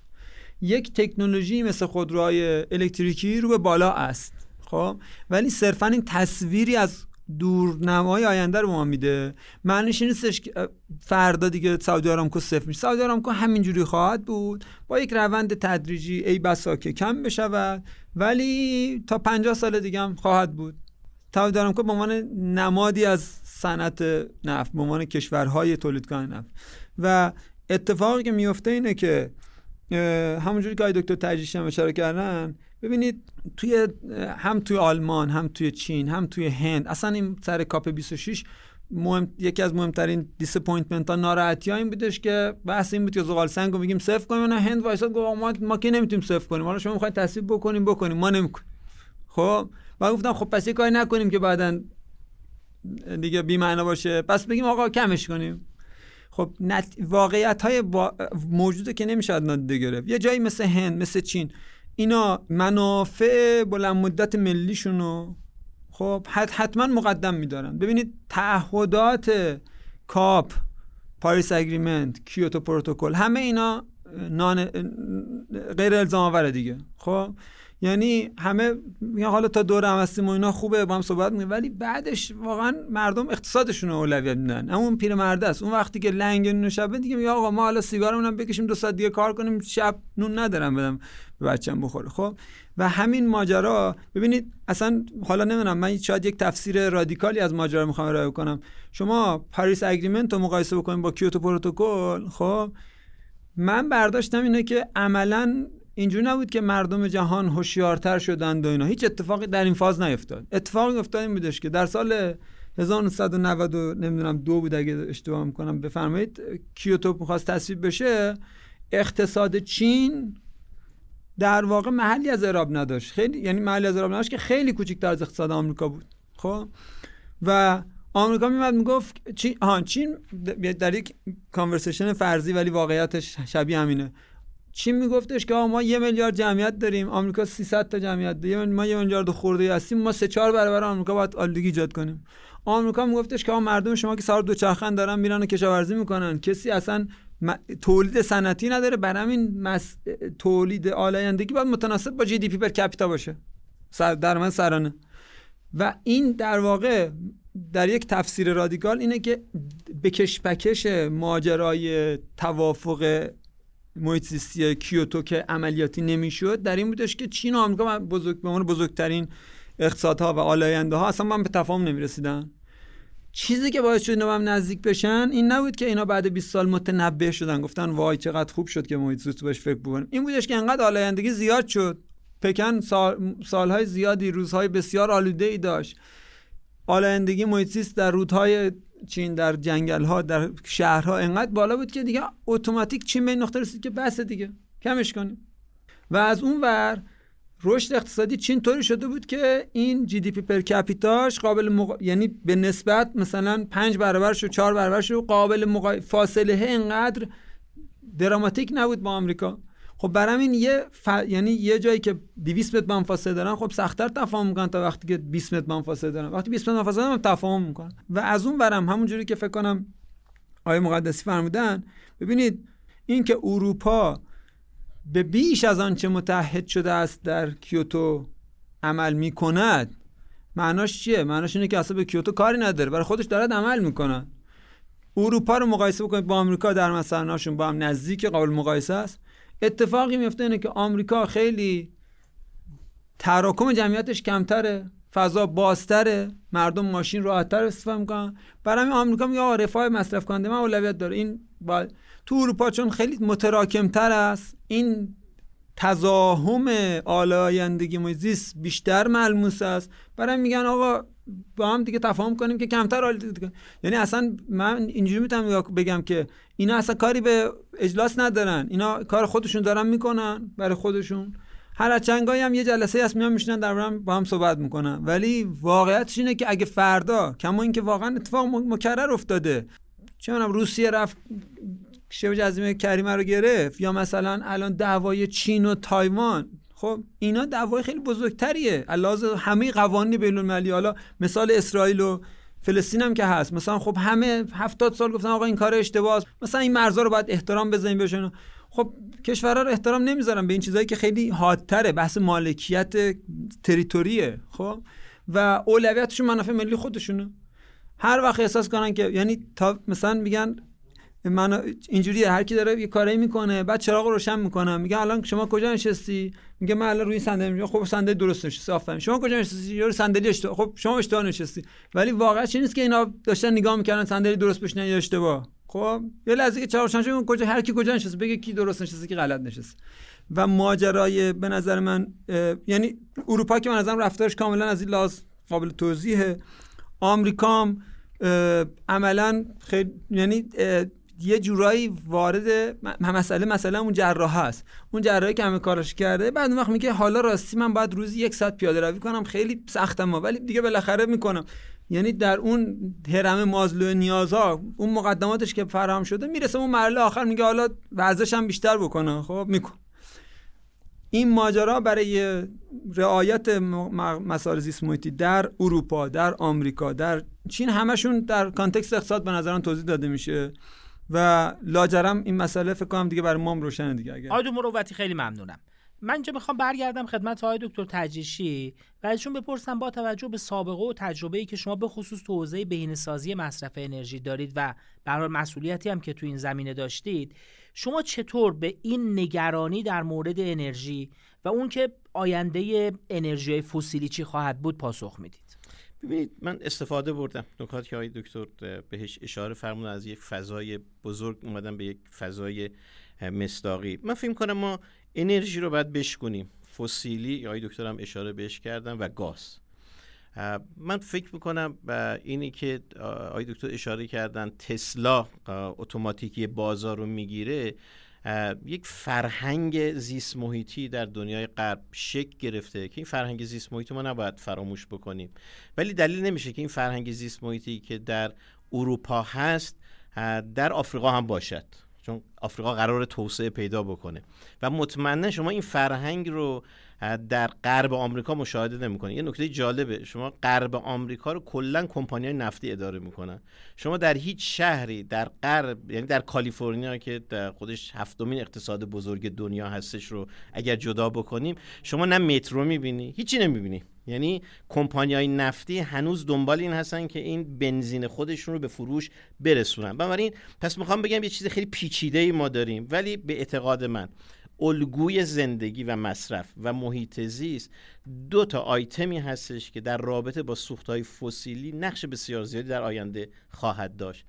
یک تکنولوژی مثل خودروهای الکتریکی رو به بالا است. خب؟ ولی صرفا این تصویری از دورنمای آینده رو ما میده. معنیش این نیستش که فردا دیگه سعودی آرامکو صفر میشه. سعودی آرامکو همینجوری خواهد بود. با یک روند تدریجی ای بسا که کم بشود. ولی تا 50 سال دیگه هم خواهد بود. سعودی آرامکو به عنوان نمادی از صنعت نفت به عنوان کشورهای تولیدکننده نفت. و اتفاقی که میفته اینه که همونجوری که دکتر تجریش هم اشاره کردن ببینید توی هم توی آلمان هم توی چین هم توی هند اصلا این سر COP 26 مهم یکی از مهمترین disappointment ها ناراحتی ها این بودش که بحث این بود که زغال سنگ رو میگیم صفر کنیم نه. هند وایساد گفت ما ما که نمی‌تونیم صفر کنیم. حالا شما می‌خواید تصویب بکنیم بکنیم. ما نمی‌کنیم. خب؟ و گفتم خب پس یه کاری نکنیم که بعدا دیگه بی معنا باشه. پس بگیم آقا کمش کنیم. خب نت... واقعیت های با... موجوده که نمیشه نادیده گرفت. یه جایی مثل هند مثل چین. اینا منافع بلند مدت ملیشونو خب حتما مقدم میدارن. ببینید تعهدات COP Paris Agreement Kyoto Protocol همه اینا نان غیر الزام آوره دیگه. خب؟ یعنی همه میگن حالا تا دور هم هستیم و اینا خوبه با هم صحبت می‌کنیم. ولی بعدش واقعا مردم اقتصادشون رو اولویت میدن. اما اون است. اون وقتی که لنگ نون شبه دیگه میگه آقا ما حالا سیگارمون هم بکشیم دو ساعت دیگه کار کنیم شب نون ندارم بدم به بچم بخوره. خب؟ و همین ماجرا ببینید اصلا حالا نمی‌دونم من شاید یک تفسیر رادیکالی از ماجرا می‌خوام ارائه کنم. شما پاریس اگریمنت رو مقایسه بکنیم با کیوتو پروتکل خب؟ من برداشتم اینه که عملا اینجوری نبود که مردم جهان هوشیارتر شدند و اینا. هیچ اتفاقی در این فاز نیفتاد. اتفاقی افتاد این بودش که در سال 1990 نمی‌دونم دو بود اگه اشتباه می‌کنم بفرمایید کیوتو می‌خواست تصویب بشه اقتصاد چین در واقع محلی از اعراب نداشت. خیلی یعنی محلی از اعراب نداشت که خیلی کوچکتر از اقتصاد آمریکا بود. خب؟ و آمریکا میمد می‌گفت چین چین در یک conversation فرضی ولی واقعیتش شبیه همینه. چین میگفتش که ما یه میلیارد جمعیت داریم آمریکا 300 تا جمعیت داریم ما یه میلیارد خورده هستیم ما سه چهار برابر آمریکا باید آلودگی ایجاد کنیم. آمریکا میگفتش که مردم شما که سوار دوچرخن دارن میرن و کشاورزی می‌کنن. کسی اصلا تولید صنعتی نداره برای همین مس... تولید آلایندگی باید متناسب با GDP per capita باشه. سر درآمد سرانه. و این در واقع در یک تفسیر رادیکال اینه که به کشمکش ماجرای توافق محیط زیستی کیوتو که عملیاتی نمی‌شد در این بودش که چین و آمریکا بزرگ به بزرگترین اقتصادها و آلاینده ها اصلا من به تفاهم نمی‌رسیدن. چیزی که باعث شد اینا هم نزدیک بشن این نبود که اینا بعد 20 سال متنبه شدن. گفتن وای چقدر خوب شد که محیط زیست بهش فکر بکنیم. این بودش که انقدر آلایندگی زیاد شد. پکن سال، سالهای زیادی روزهای بسیار آلوده ای داشت. آلایندگی محیط در رودهای چین در جنگل ها در شهرها انقدر بالا بود که دیگه اتوماتیک چین به نقطه رسید که بس دیگه کمش کنیم. و از اون ور رشد اقتصادی چین طوری شده بود که این GDP per capita ش قابل مق... یعنی به نسبت مثلا پنج برابر شد چهار برابر شد قابل مقا... فاصله اینقدر دراماتیک نبود با آمریکا. خب برام این یه ف... یعنی یه جایی که 200 متر من فاصله دارن خب سختتر تفاهم می‌کنن تا وقتی که 20 متر من فاصله دارن. وقتی 20 متر فاصله دارن تفاهم می‌کنن. و از اون برم همون جوری که فکر کنم آیه مقدسی فرمودن ببینید این که اروپا به بیش از آنچه متحد شده است در کیوتو عمل می کند معناش چیه؟ معناش اینه که اصلا به کیوتو کاری نداره. برای خودش دارد عمل می‌کنن اروپا رو مقایسه بکنید با آمریکا در مسائلشون با هم نزدیک قابل مقایسه است. اتفاقی میفته اینه که آمریکا خیلی تراکم جمعیتش کمتره فضا بازتره مردم ماشین راحتتر استفاده می‌کنن. برای همین آمریکا میگه رفاه مصرف کننده من اولویت داره. این با تو اروپا چون خیلی متراکمتر است این تزاهم آلایندگی زیست بیشتر ملموس است. برای میگن آقا با هم دیگه تفاهم کنیم که کمتر کنیم. یعنی اصلا من اینجوری می‌تونم بگم که اینا اصلا کاری به اجلاس ندارن. اینا کار خودشون دارن می‌کنن برای خودشون. هر چنگایی هم یه جلسه هست میان میشنن در با هم صحبت می‌کنن. ولی واقعیتش اینه که اگه فردا کما اینکه واقعا اتفاق مکرر افتاده. چه روسیه رفت شبه جزیره کریمه رو گرفت. یا مثلا الان دعوای چین و تایوان. خب اینا دعوای خیلی بزرگتریه. علاوه همه قوانین بین المللی حالا مثال اسرائیل و فلسطین هم که هست. مثلا خب همه هفتاد سال گفتن آقا این کار اشتباهه مثلا این مرزا رو باید احترام بزنیم بهشون. خب کشورها رو احترام نمی‌ذارن به این چیزایی که خیلی حادتره. بحث مالکیت تریتوریه خب؟ و اولویتشون منافع ملی خودشونه. هر وقت احساس کنن که یعنی تا مثلا میگن من اینجوریه هر کی داره یه کاری می‌کنه بعد چراغ روشن می‌کنم میگه الان شما کجا نشستی؟ میگه من الان روی صندلی میگه خب صندلی درست نشستی آفرین. شما کجا نشستی؟ روی صندلی اشتباه خب شما اشتباه نشستی. ولی واقعا چی نیست که اینا داشتن نگاه می‌کردن صندلی درست بشینن یا اشتباه؟ خب یه لحظه که چهار شنبه کجا هر کی کجا نشسته بگه کی درست نشسته کی غلط نشسته. و ماجرای به نظر من یعنی اروپا که من نظرم رفتارش کاملا از این لحاظ قابل توضیحه. آمریکام عملا خیلی یعنی یه جورایی وارد مسئله مثلا اون جراح هست. اون جراحی که همه کارش کرده بعد اون وقت میگه حالا راستی من باید روزی یک ساعت پیاده روی کنم خیلی سختم ولی دیگه بالاخره می‌کنم. یعنی در اون هرم مازلو نیازها اون مقدماتش که فراهم شده می‌رسه اون مرحله آخر میگه حالا ورزش هم بیشتر بکنه. خب میکن. این ماجرا برای رعایت مسائل زیست در اروپا در آمریکا در چین همشون در کانتکست اقتصاد به نظران توضیح داده میشه. و لاجرم این مسئله فکر کنم دیگه برای ما هم روشنه دیگه اگه. آقای مروتی خیلی ممنونم. من اینجا می‌خوام برگردم خدمت آقای دکتر تجریشی و ازشون بپرسم با توجه به سابقه و تجربه‌ای که شما به خصوص تو حوزه بهینه‌سازی مصرف انرژی دارید و برای مسئولیتی هم که تو این زمینه داشتید شما چطور به این نگرانی در مورد انرژی و اون که آینده انرژی فسیلی چی خواهد بود پاسخ می‌دید؟ ببینید من استفاده بردم. نکات که آقای دکتر بهش اشاره فرمودن از یک فضای بزرگ اومدن به یک فضای مصداقی. من فکر کنم ما انرژی رو باید بشکنیم فسیلی آقای دکتر هم اشاره بهش کردم و گاز. من فکر می‌کنم اینی که آقای دکتر اشاره کردن تسلا اتوماتیکی بازار رو می‌گیره یک فرهنگ زیست محیطی در دنیای غرب شکل گرفته که این فرهنگ زیست محیطی ما نباید فراموش بکنیم. ولی دلیل نمیشه که این فرهنگ زیست محیطی که در اروپا هست در آفریقا هم باشد. چون آفریقا قرار توسعه پیدا بکنه. و مطمئنا شما این فرهنگ رو در غرب آمریکا مشاهده نمی‌کنید یه نکته جالبه. شما غرب آمریکا رو کلا کمپانی‌های نفتی اداره می‌کنن. شما در هیچ شهری در غرب یعنی در کالیفرنیا که در خودش هفتمین اقتصاد بزرگ دنیا هستش رو اگر جدا بکنیم شما نه مترو می‌بینی هیچی نمی‌بینی. یعنی های نفتی هنوز دنبال این هستن که این بنزین خودشون رو به فروش برسونن. بنابراین پس می‌خوام بگم یه چیز خیلی پیچیده ای ما داریم. ولی به اعتقاد من الگوی زندگی و مصرف و محیط زیست دو تا آیتمی هستش که در رابطه با سوختهای فسیلی نقش بسیار زیادی در آینده خواهد داشت.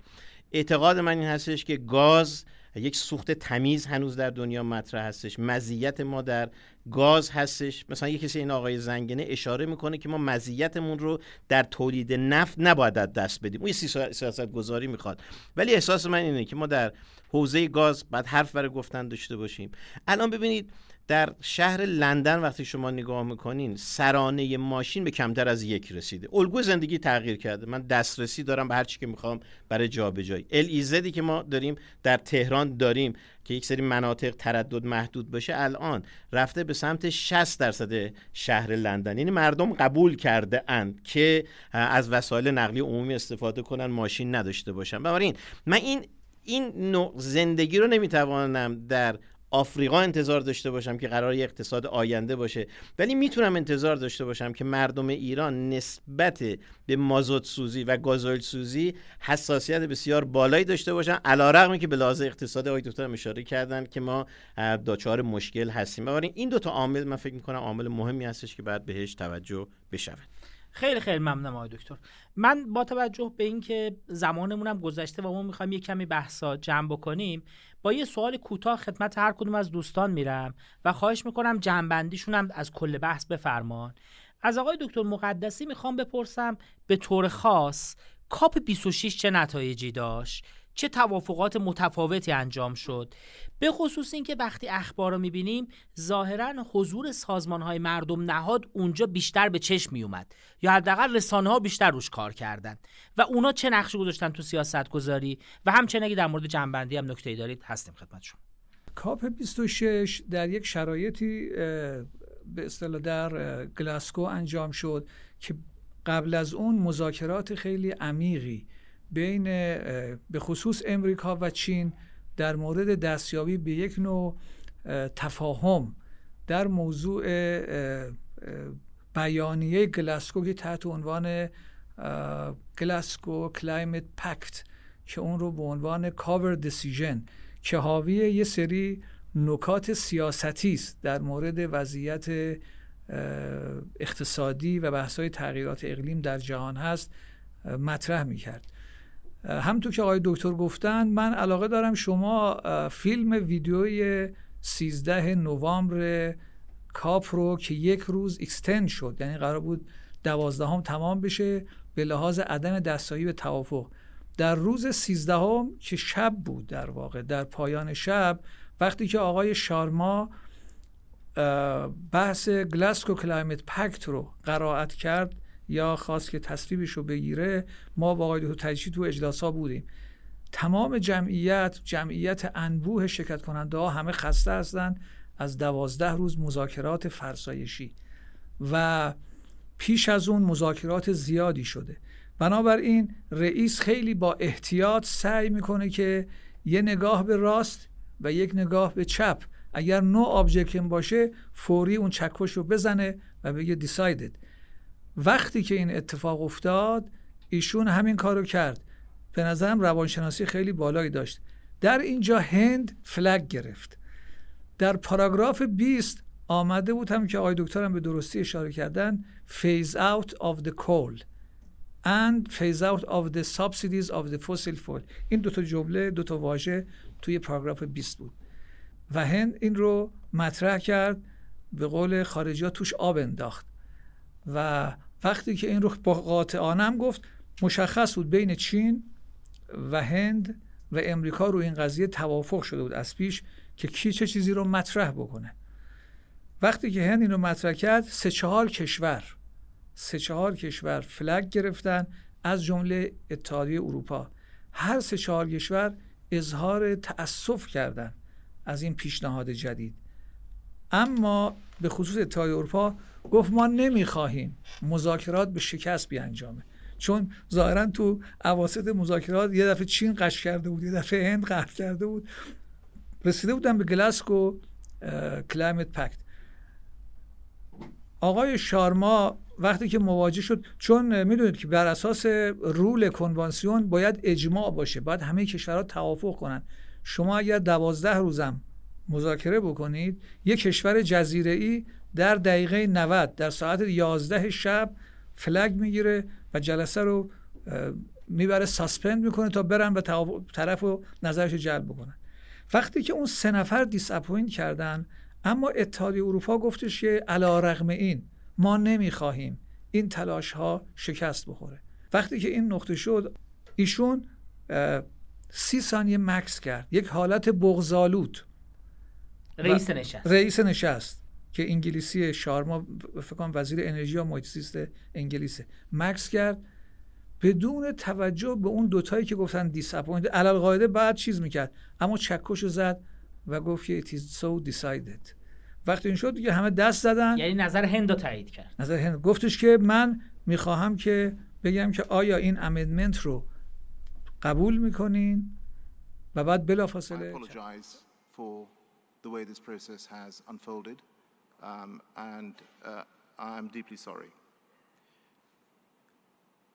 اعتقاد من این هستش که گاز یک سوخت تمیز هنوز در دنیا مطرح هستش. مزیت ما در گاز هستش. مثلا یه کسی این آقای زنگنه اشاره می‌کنه که ما مزیتمون رو در تولید نفت نباید دست بدیم. اون سیاست گذاری می‌خواد. ولی احساس من اینه که ما در حوزه گاز بعد حرف برای گفتن داشته باشیم. الان ببینید در شهر لندن وقتی شما نگاه می‌کنین سرانه ماشین به کمتر از یک رسیده. الگوی زندگی تغییر کرده. من دسترسی دارم به هر چی که می‌خوام برای جابجایی ال ایزدی که ما داریم در تهران داریم که یک سری مناطق تردد محدود باشه الان رفته به سمت 60 درصد شهر لندن. یعنی مردم قبول کرده اند که از وسایل نقلیه عمومی استفاده کنن ماشین نداشته باشن. بنابراین من این این نوع زندگی رو نمی‌توانم در آفریقا انتظار داشته باشم که قرار اقتصاد آینده باشه. ولی می‌تونم انتظار داشته باشم که مردم ایران نسبت به مازوت سوزی و گازوئیل سوزی حساسیت بسیار بالایی داشته باشن علیرغم که به لحاظ اقتصاد آقای دکتر اشاره کردن که ما دچار مشکل هستیم. بنابراین این دو تا عامل من فکر می‌کنم عامل مهمی هستش که باید بهش توجه بشود. خیلی خیلی ممنونم آقای دکتر. من با توجه به اینکه زمانمون هم گذشته و ما می‌خوایم یه کمی بحثا جمع بکنیم با یه سوال کوتاه خدمت هر کدوم از دوستان میرم و خواهش می‌کنم جنبندیشون هم از کل بحث بفرمان. از آقای دکتر مقدسی می‌خوام بپرسم به طور خاص کاپ 26 چه نتایجی داشت؟ چه توافقات متفاوتی انجام شد. به خصوص اینکه وقتی اخبار رو می‌بینیم ظاهرا حضور سازمان های مردم نهاد اونجا بیشتر به چشم میومد یا حداقل رسانه ها بیشتر روش کار کردن و اونا چه نقشی گذاشتن تو سیاست گذاری و همچنین اگه در مورد جنبندی هم نکته دارید هستیم خدمتشون کاپ 26 در یک شرایطی به اصطلاح در گلاسکو انجام شد که قبل از اون مذاکرات خیلی عمیقی بین به خصوص امریکا و چین در مورد دستیابی به یک نوع تفاهم در موضوع بیانیه گلاسکو که تحت عنوان Glasgow Climate Pact که اون رو به عنوان cover decision که حاوی یه سری نکات سیاستی است در مورد وضعیت اقتصادی و بحث‌های تغییرات اقلیم در جهان هست مطرح می‌کرد. همطور که آقای دکتر گفتن من علاقه دارم شما فیلم ویدیوی 13 نوامبر کاپ رو که یک روز اکستند شد یعنی قرار بود دوازدهم تمام بشه به لحاظ عدم دستایی به توافق. در روز سیزدهم که شب بود در واقع در پایان شب وقتی که آقای شارما بحث گلاسکو کلایمت پکت رو قرائت کرد یا خواست که تصویبش رو بگیره ما با آقای دکتر تو اجلاس ها بودیم. تمام جمعیت جمعیت انبوه شرکت کننده ها همه خسته هستند از دوازده روز مذاکرات فرسایشی و پیش از اون مذاکرات زیادی شده. بنابراین رئیس خیلی با احتیاط سعی می‌کنه که یه نگاه به راست و یک نگاه به چپ اگر no objection باشه فوری اون چکش رو بزنه و بگه decided وقتی که این اتفاق افتاد ایشون همین کارو کرد. به نظرم روانشناسی خیلی بالایی داشت. در اینجا هند flag گرفت. در پاراگراف 20 آمده بود هم که آقای دکترم به درستی اشاره کردن phase out of the coal and phase out of the subsidies of the fossil fuel. این دوتا جمله دوتا واژه توی پاراگراف 20 بود. و هند این رو مطرح کرد به قول خارجی ها توش آب انداخت. و وقتی که این رو با قاطعانم گفت مشخص بود بین چین و هند و امریکا رو این قضیه توافق شده بود از پیش که کی چه چیزی رو مطرح بکنه. وقتی که هند این رو مطرح کرد سه چهار کشور سه چهار کشور فلگ گرفتن از جمله اتحادیه اروپا. هر سه چهار کشور اظهار تأسف کردن از این پیشنهاد جدید. اما به خصوص اتحادیه اروپا گفت ما نمی‌خواهیم مذاکرات به شکست بیانجامه. چون ظاهرا تو اواسط مذاکرات یه دفعه چین قش کرده بود یه دفعه هند قهر کرده بود. رسیده بودن به گلاسکو کلایمت پکت. آقای شارما وقتی که مواجه شد چون می‌دونید که بر اساس رول کنوانسیون باید اجماع باشه باید همه کشورها توافق کنن. شما اگر دوازده روزم مذاکره بکنید یک کشور جزیره ای در دقیقه 90 در ساعت 11 شب فلگ می‌گیره و جلسه رو می‌بره ساسپند می‌کنه تا برن به طرف و نظرش جلب بکنن. وقتی که اون سه نفر دیس کردن اما اتحادیه اروپا گفتش که علی‌رغم این ما نمی‌خواهیم این تلاش ها شکست بخوره. وقتی که این نقطه شد ایشون سی ثانیه مکث کرد. یک حالت بغض‌آلود رئیس نشست. رئیس نشست. که انگلیسی شارما فکر کنم وزیر انرژی و محیط زیست انگلیسه. مکث کرد بدون توجه به اون دوتایی که گفتن disappoint علی‌القاعده بعد چیز می‌کرد. اما چکش زد و گفت که it is so decided. وقتی این شد دیگه همه دست زدن. یعنی نظر هند رو تایید کرد. نظر هند. گفتش که من می‌خواهم که بگم که آیا این امندمنت رو قبول می‌کنین؟ و بعد بلافاصله um, and uh, I'm deeply sorry.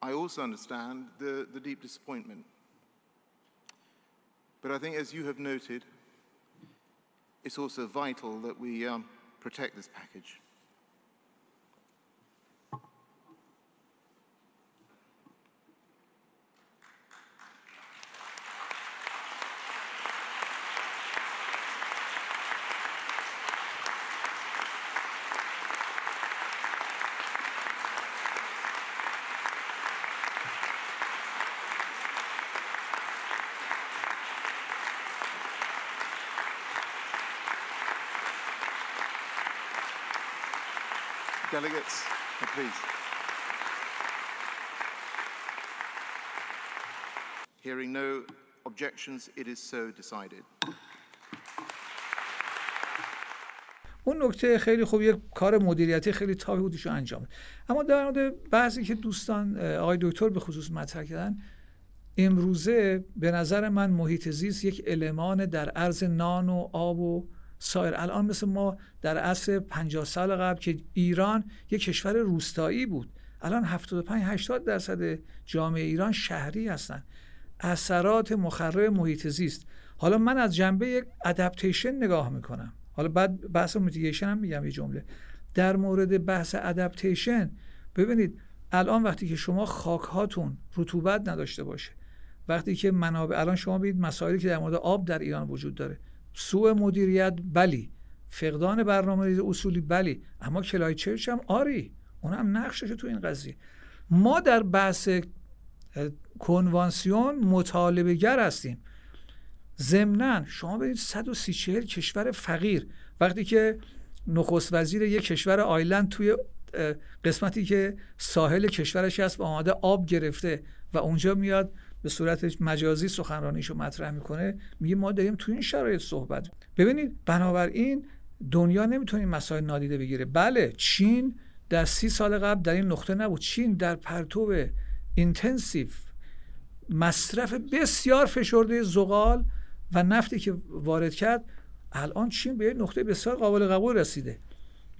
I also understand the, the deep disappointment. But I think, as you have noted, it's also vital that we um, protect this package. Delegates, please. Hearing no objections, it is so decided. اون نکته خیلی خوب یک کار مدیریتی خیلی تاوی بودیشو انجام اما در مورد بعضی که دوستان آقای دکتر به خصوص مطرح کردن امروزه به نظر من محیط زیست یک المان در عرض نان و آب و سایر الان مثل ما در عصر 50 سال قبل که ایران یک کشور روستایی بود. الان 75 80 درصد جامعه ایران شهری هستند اثرات مخرب محیط زیست. حالا من از جنبه یک adaptation نگاه می‌کنم. حالا بعد بحث mitigation هم میگم یه جمله. در مورد بحث adaptation ببینید الان وقتی که شما خاک هاتون رطوبت نداشته باشه وقتی که منابع الان شما ببینید مسائلی که در مورد آب در ایران وجود داره. سوء مدیریت بلی. فقدان برنامه ریز اصولی بلی. اما کلای چرچ هم آری. اون هم نقشش تو این قضیه. ما در بحث کنوانسیون مطالبه گر هستیم. ضمنا شما برید 130 کشور فقیر. وقتی که نخست وزیر یک کشور آیلند توی قسمتی که ساحل کشورش هست و آماده آب گرفته و اونجا میاد به صورت مجازی سخنرانیشو مطرح می‌کنه میگه ما داریم تو این شرایط صحبت ببینید بنابراین دنیا نمی‌تونه مسائل نادیده بگیره. بله چین در سی سال قبل در این نقطه نبود. چین در پرتو intensive مصرف بسیار فشرده زغال و نفتی که وارد کرد الان چین به نقطه بسیار قابل قبول رسیده.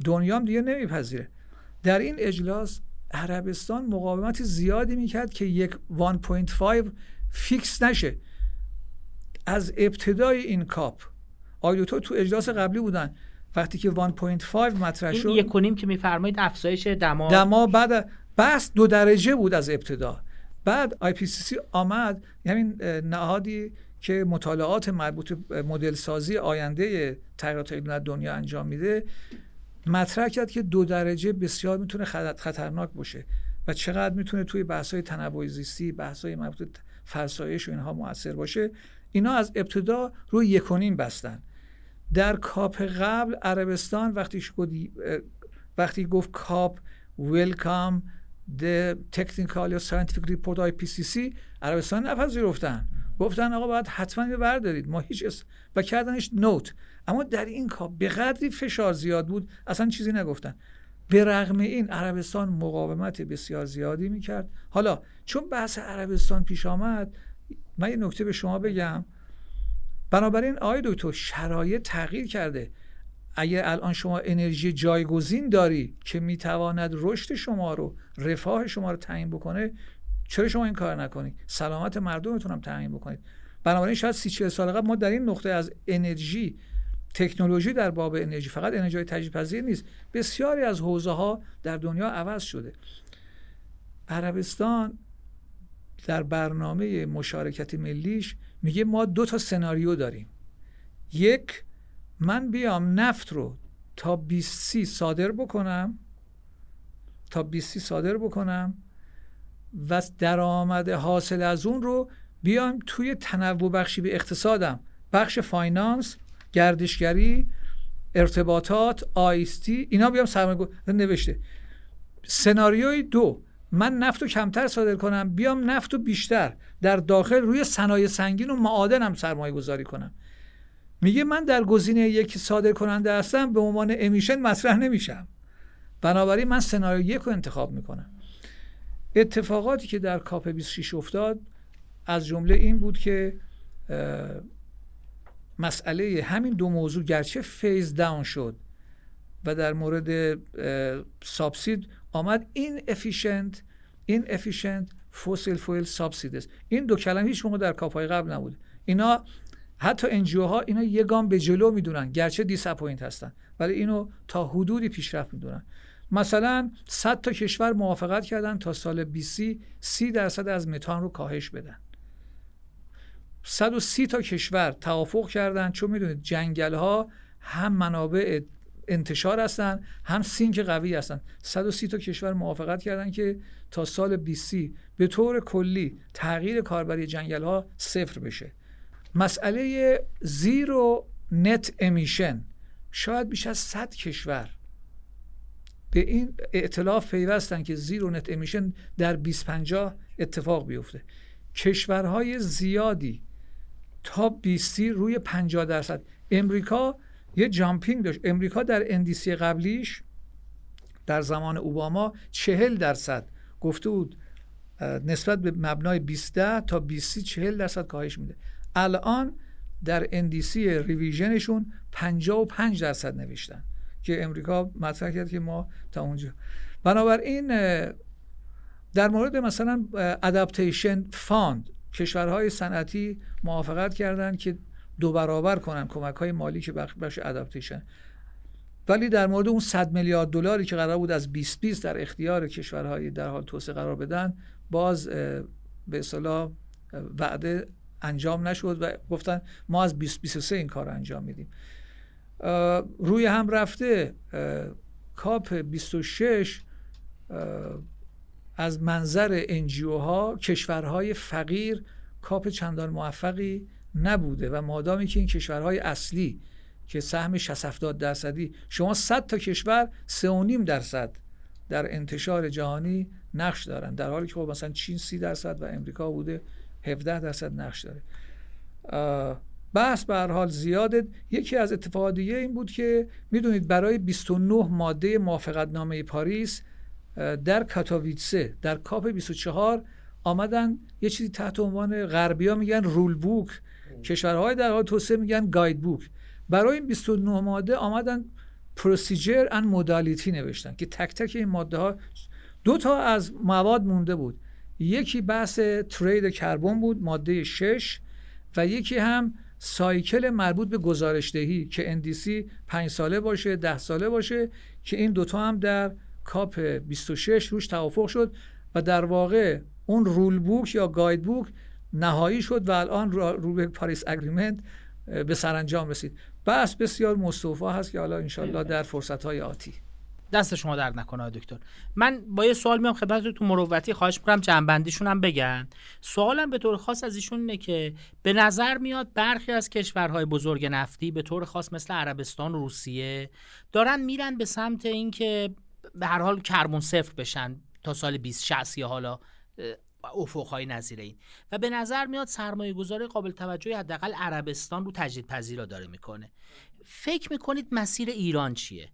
دنیا هم دیگه نمیپذیره. در این اجلاس عربستان مقاومت زیادی می‌کرد که یک 1.5 fix نشه. از ابتدای این COP آیدوتو تو اجلاس قبلی بودن. وقتی که 1.5 مطرح شد این یک که میفرمایید افزایش دما دما بعد بس دو درجه بود از ابتدا. بعد IPCC آمد. همین نهادی که مطالعات مربوط مدل سازی آینده تغییرات در دنیا انجام میده. مطرح کرد که دو درجه بسیار می‌تونه خطرناک باشه و چقدر می‌تونه توی بحث های تنوع زیستی بحث های مربوط فرسایش و اینها موثر باشه اینا از ابتدا روی یکونین بستن. در COP قبل عربستان وقتی وقتی گفت COP welcome the technical یا scientific report IPCC عربستان نپذیرفتن. گفتن آقا باید حتما بردارید. ما هیچ اس... و کردنش نوت. اما در این کار به قدری فشار زیاد بود اصلا چیزی نگفتن. به رغم این عربستان مقاومت بسیار زیادی می‌کرد. حالا چون بحث عربستان پیش آمد من یه نکته به شما بگم. بنابراین آقای دکتر شرایط تغییر کرده. اگر الان شما انرژی جایگزین داری که می‌تواند رشد شما رو رفاه شما رو تعیین بکنه چرا شما این کار نکنید؟ سلامت مردمتون هم تعیین بکنید. بنابراین شاید سی 40 سال قبل ما در این نقطه از انرژی تکنولوژی در باب انرژی فقط انرژی تجدید پذیر نیست بسیاری از حوزه ها در دنیا عوض شده. عربستان در برنامه مشارکت ملیش میگه ما دو تا سناریو داریم. یک من بیام نفت رو تا 20 صادر بکنم. تا 20 صادر بکنم. و درآمد حاصل از اون رو بیام توی تنوع بخشی به اقتصادم. بخش فاینانس گردشگری ارتباطات آیستی اینا بیام سرمایه نوشته. سناریوی دو من نفت رو کمتر صادر کنم بیام نفت رو بیشتر. در داخل روی صنایع سنگین و معادنم سرمایه گذاری کنم. میگه من در گزینه یکی صادر کننده هستم به عنوان امیشن مطرح نمیشم. بنابراین من سناریو یک رو انتخاب می‌کنم. اتفاقاتی که در COP 26 افتاد از جمله این بود که مسئله همین دو موضوع گرچه phase down شد و در مورد subsidy آمد. inefficient inefficient fossil fuel subsidies این دو کلمه هیچ موقع در COP های قبل نبود اینا حتی NGO ها اینا یه گام به جلو می‌دونن گرچه disappoint هستن. ولی اینو تا حدودی پیشرفت می‌دونن. مثلا 100 تا کشور موافقت کردن تا سال 20 سی درصد از متان رو کاهش بدن. 130 تا کشور توافق کردن چون می‌دونید جنگل ها هم منابع انتشار هستن هم سینک قوی هستن. 130 تا کشور موافقت کردن که تا سال 20 به طور کلی تغییر کاربری جنگل ها صفر بشه. مسئله zero net emission. شاید بیش از 100 کشور به این ائتلاف پیوستن که zero net emission در 2050 اتفاق بیفته. کشورهای زیادی تا 20 روی 50 درصد. امریکا یه jumping داشت. امریکا در NDC قبلیش در زمان اوباما 40 درصد گفته بود نسبت به مبنای 20 تا 20 40 درصد کاهش میده. الان در NDC revision شون 55 درصد نوشتن. که امریکا مطرح کرد که ما تا اونجا. بنابراین در مورد مثلا adaptation fund کشورهای صنعتی موافقت کردند که دو برابر کنن کمک های مالی که بخش adaptation ولی در مورد اون 100 میلیارد دلاری که قرار بود از 2020 در اختیار کشورهای در حال توسعه قرار بدن باز به اصطلاح وعده انجام نشد و گفتن ما از 2023 این کار انجام میدیم. روی هم رفته. COP 26 از منظر NGO ها کشورهای فقیر COP چندان موفقی نبوده و مادامی که این کشورهای اصلی که سهم 60 درصدی شما 100 تا کشور 3.5 درصد در انتشار جهانی نقش دارن. در حالی که خب مثلا چین 30 درصد و امریکا بوده 17 درصد نقش داره. بحث به هر حال زیاده یکی از اتفاقات دیگه این بود که می‌دونید برای 29 ماده موافقت نامه پاریس در کاتاویتسه در کاپ 24 آمدن یه چیزی تحت عنوان غربیا میگن رول بوک. کشورهای در حال توسعه میگن گاید بوک. برای این 29 ماده آمدن procedure and modality نوشتن که تک تک این ماده ها دو تا از مواد مونده بود. یکی بحث trade کربن بود ماده 6 و یکی هم cycle مربوط به گزارشدهی که NDC 5 ساله باشه ده ساله باشه که این دوتا هم در COP 26 روش توافق شد و در واقع اون rule book یا guide book نهایی شد و الان رو به Paris Agreement به سرانجام رسید. بحث بسیار مصطفا هست که حالا انشالله در فرصت های آتی. دست شما درد نکنه دکتر. من با یه سوال میام خدمت تو مروتی خواهش می‌کنم جنبندیشون هم بگن. سوالم به طور خاص از ایشون اینه که به نظر میاد برخی از کشورهای بزرگ نفتی به طور خاص مثل عربستان و روسیه دارن میرن به سمت اینکه به هر حال کربن صفر بشن تا سال 2060 یا حالا افقهای نظیر این. و به نظر میاد سرمایه گذاری قابل توجهی حداقل عربستان رو تجدید پذیرا داره می‌کنه. فکر می‌کنید مسیر ایران چیه؟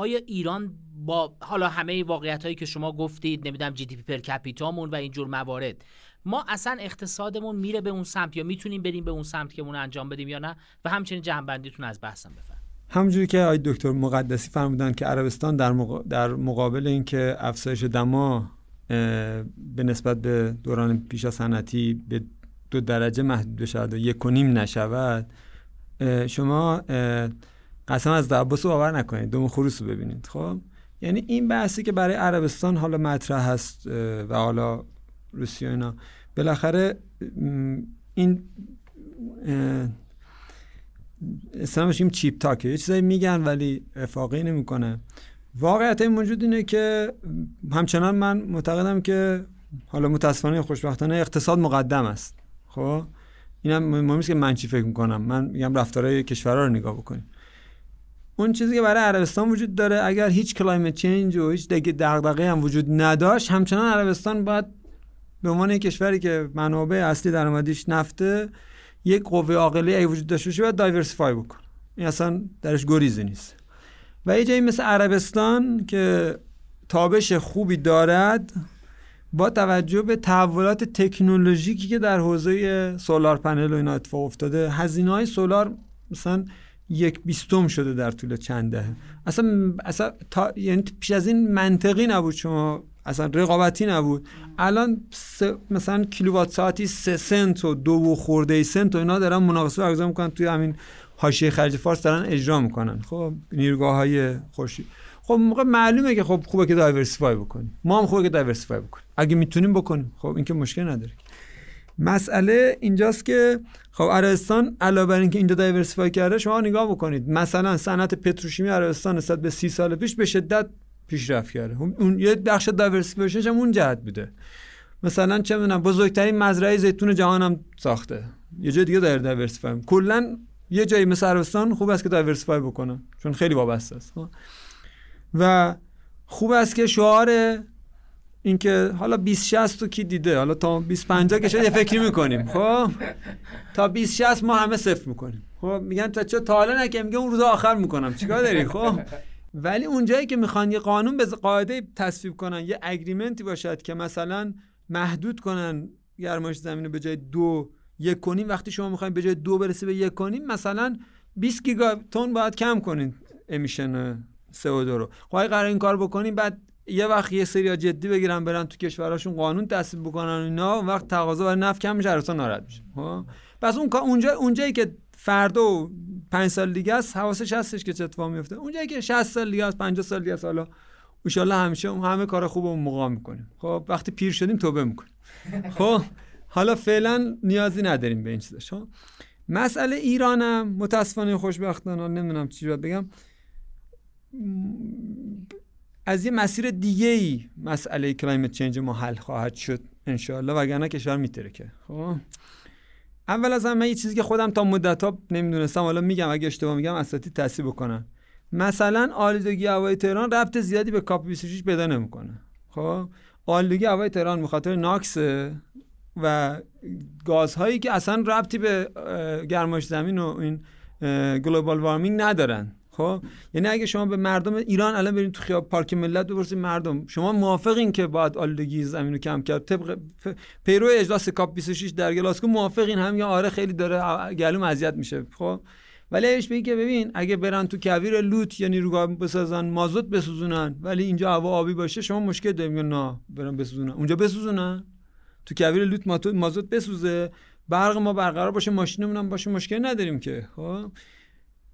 آیا ایران با حالا همه واقعیت هایی که شما گفتید نمی‌دونم جی دی پی پر کپیتامون و اینجور موارد ما اصلا اقتصادمون میره به اون سمت یا می‌تونیم بریم به اون سمت که اون انجام بدیم یا نه؟ و همچنین جنبندیتون از بحثم بفرمایید. همونجوری که آقای دکتر مقدسی فرمودن که عربستان در, در مقابل اینکه افزایش دما به نسبت به دوران پیش از به دو درجه محدود بشود و یک و نیم نشود شما قسم از دعباس رو باور نکنید. دوم خروس رو ببینید. خب؟ یعنی این بحثی که برای عربستان حالا مطرح هست و حالا روسیه اینا بالاخره این اصلا همش این cheap talk ه. یه چیزایی میگن ولی افاقی نمی‌کنه. واقعیت این موجود اینه که همچنان من معتقدم که حالا متاسفانه خوشبختانه اقتصاد مقدم است. خب؟ اینم مهم که من چی فکر می‌کنم. من میگم رفتارهای کشورها رو نگاه بکنیم. اون چیزی که برای عربستان وجود داره اگر هیچ کلایمت چینج و هیچ دغدغه هم وجود نداشت همچنان عربستان باید به عنوان کشوری که منابع اصلی درآمدیش نفته یک قوه عاقله ای وجود داشته باشه باید دایورسیفای بکن این اصلا درش گریزی نیست. و یه جایی مثل عربستان که تابش خوبی دارد با توجه به تحولات تکنولوژیکی که در حوزه سولار پنل و اینا اتفاق افتاده هزینه های سولار مثلا یک بیستم شده در طول چند دهه. اصلا اصلا تا یعنی پیش از این منطقی نبود شما اصلا رقابتی نبود. الان مثلا کیلووات ساعتی سه سنت و دو و خورده سنت و اینا دارن مناقصه برگزار می‌کنن توی همین حاشیه خلیج فارس دارن اجرا می‌کنن. خب نیروگاه های خورشید. خب موقع معلومه که خب خوبه که diversify بکنیم. ما هم خوبه که diversify بکنیم. اگه می‌تونیم بکنیم. خب این که مشکل نداره مسئله اینجاست که خب عربستان علاوه بر اینکه اینجا diversify کرده شما نگاه بکنید. مثلا صنعت پتروشیمی عربستان نسبت به سی سال پیش به شدت پیشرفت کرده. اون یه بخش diversification ش هم اون جهت بوده. مثلا چه می‌دونم بزرگترین مزرعه زیتون جهان هم ساخته. یه جای دیگه داره diversify کلا یه جایی مثل عربستان خوب است که diversify بکنه چون خیلی وابسته است. خب؟ و خوب است که شعار اینکه حالا 20 60 تو کی دیده؟ حالا تا 20 50 که شاید یه فکری می‌کنیم. خب؟ تا 20 60 ما همه صفر می‌کنیم. خب؟ میگن تا چه؟ تا حالا نکه. میگه اون روز آخر می‌کنم. چیکار داری؟ خب؟ ولی اونجایی که می‌خوان یه قانون به قاعده تصویب کنن یه اگریمنتی باشد که مثلا محدود کنن گرمایش زمین رو به جای دو یک کنیم وقتی شما می‌خواین به جای دو برسه به یک کنیم مثلا 20 گیگاتون باید کم کنین امیشن CO2 رو. خب قرار این کار بکنیم بعد یه وقت یه سری جدی بگیرن برن تو کشورهاشون قانون تصویب بکنن اینا اون وقت تقاضا برای نفت کم میشه اصلا ناراحت میشه. خب؟ پس اون اونجا اونجایی که فردا و پنج سال دیگه است حواسش هستش که چه اتفاقی میفته. اونجایی که 60 سال دیگه است 50 سال دیگه است حالا ان همیشه همه کار خوب اون موقع می‌کنیم. خب؟ وقتی پیر شدیم توبه می‌کنیم. خب؟ حالا فعلا نیازی نداریم به این چیزا. خب؟ مسئله ایرانم متاسفانه خوشبختانه نمی‌دونم چی بگم. از یه مسیر دیگه ای مسئله کلایمت چنج ما حل خواهد شد انشاءالله وگرنه کشور میترکه. خب؟ اول از همه یه چیزی که خودم تا مدت ها نمی‌دونستم حالا میگم اگه اشتباه میگم اساتید تصحیح بکنن مثلا آلودگی هوای تهران ربط زیادی به COP 26 پیدا نمی‌کنه. خب؟ آلودگی هوای تهران به خاطر NOx و گازهایی که اصلا ربطی به گرمایش زمین و این global warming ندارن. خب؟ یعنی اگه شما به مردم ایران الان برید تو خیاب پارک ملت بپرسید مردم شما موافقین که باید آلودگی زمین رو کم کرد؟ طبق پیرو اجلاس COP 26 در گلاسکو موافقین هم؟ یا آره خیلی داره گلوم اذیت میشه خب؟ ولی ایش بگی که ببین اگه برن تو کویر لوت یعنی نیروگاه بسازن مازوت بسوزونن ولی اینجا هوا آبی باشه شما مشکل داریم نه برن بسوزونن. اونجا بسوزونن؟ تو کویر لوت مازوت بسوزه برق ما برقرار باشه ماشینمون باشه مشکل نداریم که خب؟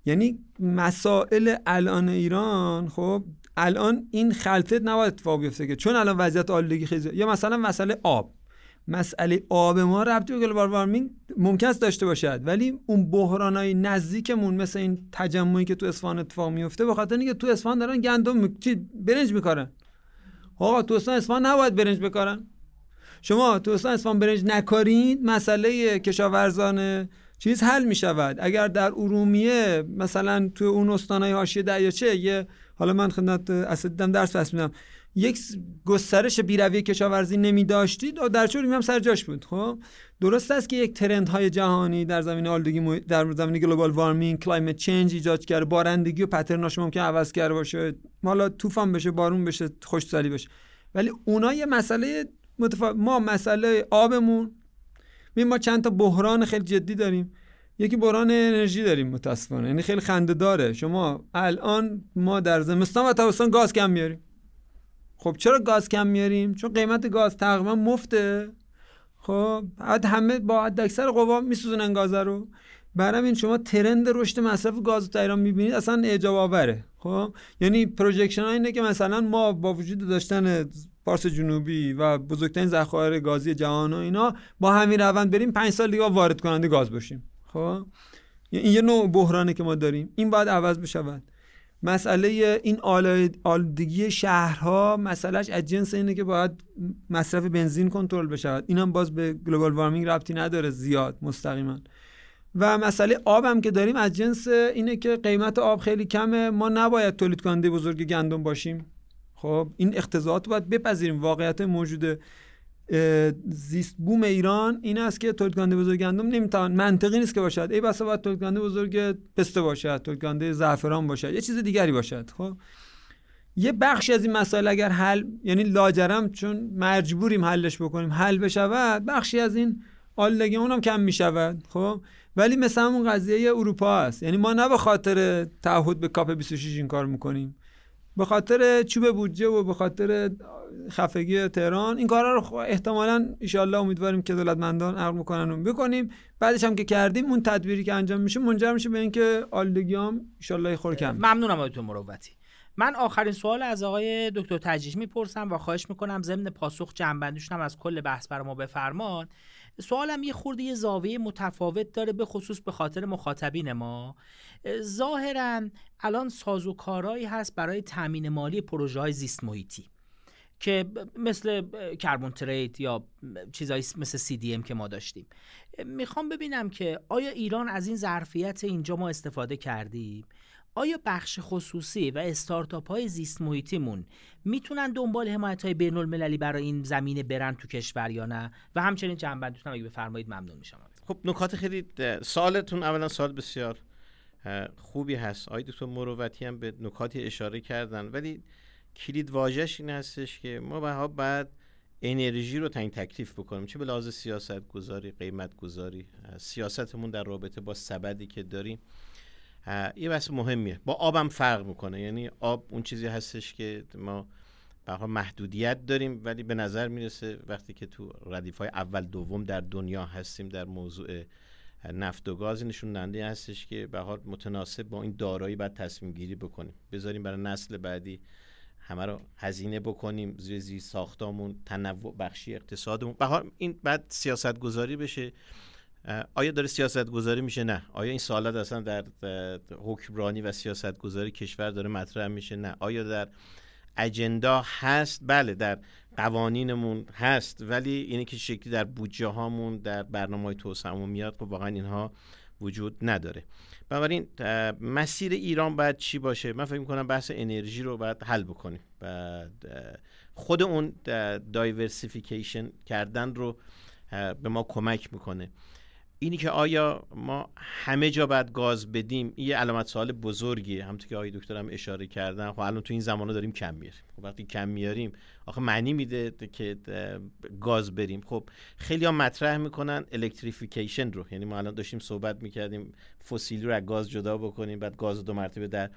یعنی مسائل الان ایران خب الان این خلطه نباید اتفاق بیفته که چون الان وضعیت آلودگی خیلی یا مثلا مسئله آب. مسئله آب ما ربطی به گلوبال وارمینگ ممکن است داشته باشد ولی اون بحرانای نزدیکمون مثل این تجمعی که تو اصفهان اتفاق میفته به خاطر اینکه تو اصفهان دارن گندم برنج میکارن. آقا تو اصفهان نباید برنج بکارن. شما تو اصفهان برنج نکارید مسئله کشاورزان چیز حل می شود اگر در ارومیه مثلا تو اون استانهای حاشیه دریاچه یه حالا من خدمت اسد دیدم درس پس میدم. یک گسترش بی‌رویه کشاورزی نمی داشتید دریاچه ارومیه هم سر جاش بود. خب؟ درست است که یک trend های جهانی در زمین آلودگی در زمین global warming climate change ایجاد کرده بارندگی و pattern اش ممکن عوض کرده باشه. حالا طوفان بشه بارون بشه خشکسالی بشه. ولی اونا یه مسئله متفا... ما مسئله آبمون ما چند تا بحران خیلی جدی داریم. یکی بحران انرژی داریم متاسفانه. یعنی خیلی خنده داره. شما الان ما در زمستان و تابستان گاز کم میاریم. خب چرا گاز کم میاریم؟ چون قیمت گاز تقریبا مفته. خب بعد همه با حد اکثر قوا میسوزونن گاز رو. برام این شما trend رشد مصرف گاز در ایران می‌بینید اصلا اعجاب آوره. خب؟ یعنی projection اینه که مثلا ما با وجود داشتن پارس جنوبی و بزرگترین ذخایر گازی جهان و اینا با همین روند بریم پنج سال دیگه وارد کننده گاز باشیم. خب؟ این یه نوع بحرانه که ما داریم. این باید عوض بشود. مسئله این آلودگی شهرها مسئلهش از جنس اینه که باید مصرف بنزین کنترل بشود. این هم باز به گلوبال وارمینگ ربطی نداره زیاد مستقیما. و مسئله آب هم که داریم از جنس اینه که قیمت آب خیلی کمه. ما نباید تولید کننده بزرگ گندم باشیم. خب این اختزاعات باید بپذیریم. واقعیت موجوده زیست بوم ایران این است که تولید کننده بزرگ گندم نمی‌توان منطقی نیست که باشد. ای بسا باید تولید کننده بزرگ پسته باشد تولید کننده زعفران باشد. یه چیز دیگری باشد. خب یه بخشی از این مسائل اگر حل یعنی لاجرم چون مجبوریم حلش بکنیم حل بشود بخشی از این آلودگی اونم کم می‌شود. خب ولی مثل همون قضیه اروپا است یعنی ما نه به خاطر تعهد به کاپ 26 این کار می‌کنیم. به خاطر چوب بودجه و به خاطر خفگی تهران این کارا رو خب احتمالا ایشالله امیدواریم که دولتمندان عقل می‌کنن و بکنیم. بعدش هم که کردیم اون تدبیری که انجام میشه منجر میشه به اینکه آلودگی هم ایشالله خور کم ممنونم آقای مروتی. من آخرین سوال از آقای دکتر تجیش می‌پرسم و خواهش می‌کنم ضمن پاسخ جنبندیشون از کل بحث برای ما بفرمان سوالم یه خورده یه زاویه متفاوت داره به خصوص به خاطر مخاطبین ما. ظاهرا الان سازوکارهایی هست برای تامین مالی پروژه های زیست محیطی که مثل کربون ترید یا چیزایی مثل CDM که ما داشتیم. می‌خوام ببینم که آیا ایران از این ظرفیت اینجا ما استفاده کردیم؟ آیا بخش خصوصی و استارتاپ های زیست محیطیمون می‌تونن دنبال حمایت های بین المللی برای این زمینه برن تو کشور یا نه؟ و همچنین جنبندتون اگه بفرمایید ممنون میشم. خب نکات خیلی سوالتون اولا سوال بسیار خوبی هست. آقای دکتر مروتی هم به نکاتی اشاره کردن. ولی کلید واژش این هستش که ما بها بعد انرژی رو تعیین تکلیف بکنیم. چه به لحاظ سیاست گذاری قیمت گذاری سیاستمون در رابطه با سبدی که داریم. یه بحث مهمیه. با آبم فرق می‌کنه. یعنی آب اون چیزی هستش که ما به محدودیت داریم ولی به نظر می‌رسه وقتی که تو ردیف های اول دوم در دنیا هستیم در موضوع نفت و گاز نشون دهنده هستش که به حال متناسب با این دارایی باید تصمیم گیری بکنیم. بذاریم برای نسل بعدی همه رو هزینه بکنیم زیر زیر ساختامون تنوع بخشی اقتصادمون. به این بعد سیاست گذاری بشه. آیا داره سیاست گذاری میشه؟ نه. آیا این سوالات اصلا در حکمرانی و سیاست گذاری کشور داره مطرح میشه؟ نه. آیا در اجندا هست؟ بله در قوانینمون هست ولی اینه که شکلی در بودجه هامون در برنامه های میاد. خب واقعا اینها وجود نداره. بنابراین مسیر ایران باید چی باشه؟ من فکر می‌کنم بحث انرژی رو باید حل بکنیم بعد خود اون diversification کردن رو به ما کمک می‌کنه. اینی که آیا ما همه جا باید گاز بدیم این یه علامت سوال بزرگیه. همونطور که آقای دکتر هم اشاره کردن خب الان تو این زمانه داریم کم میاریم. خب وقتی کم میاریم آخه معنی میده که گاز بریم. خب خیلی ها مطرح می‌کنن electrification رو. یعنی ما الان داشتیم صحبت می‌کردیم فسیلی رو از گاز جدا بکنیم بعد گاز دو مرتبه در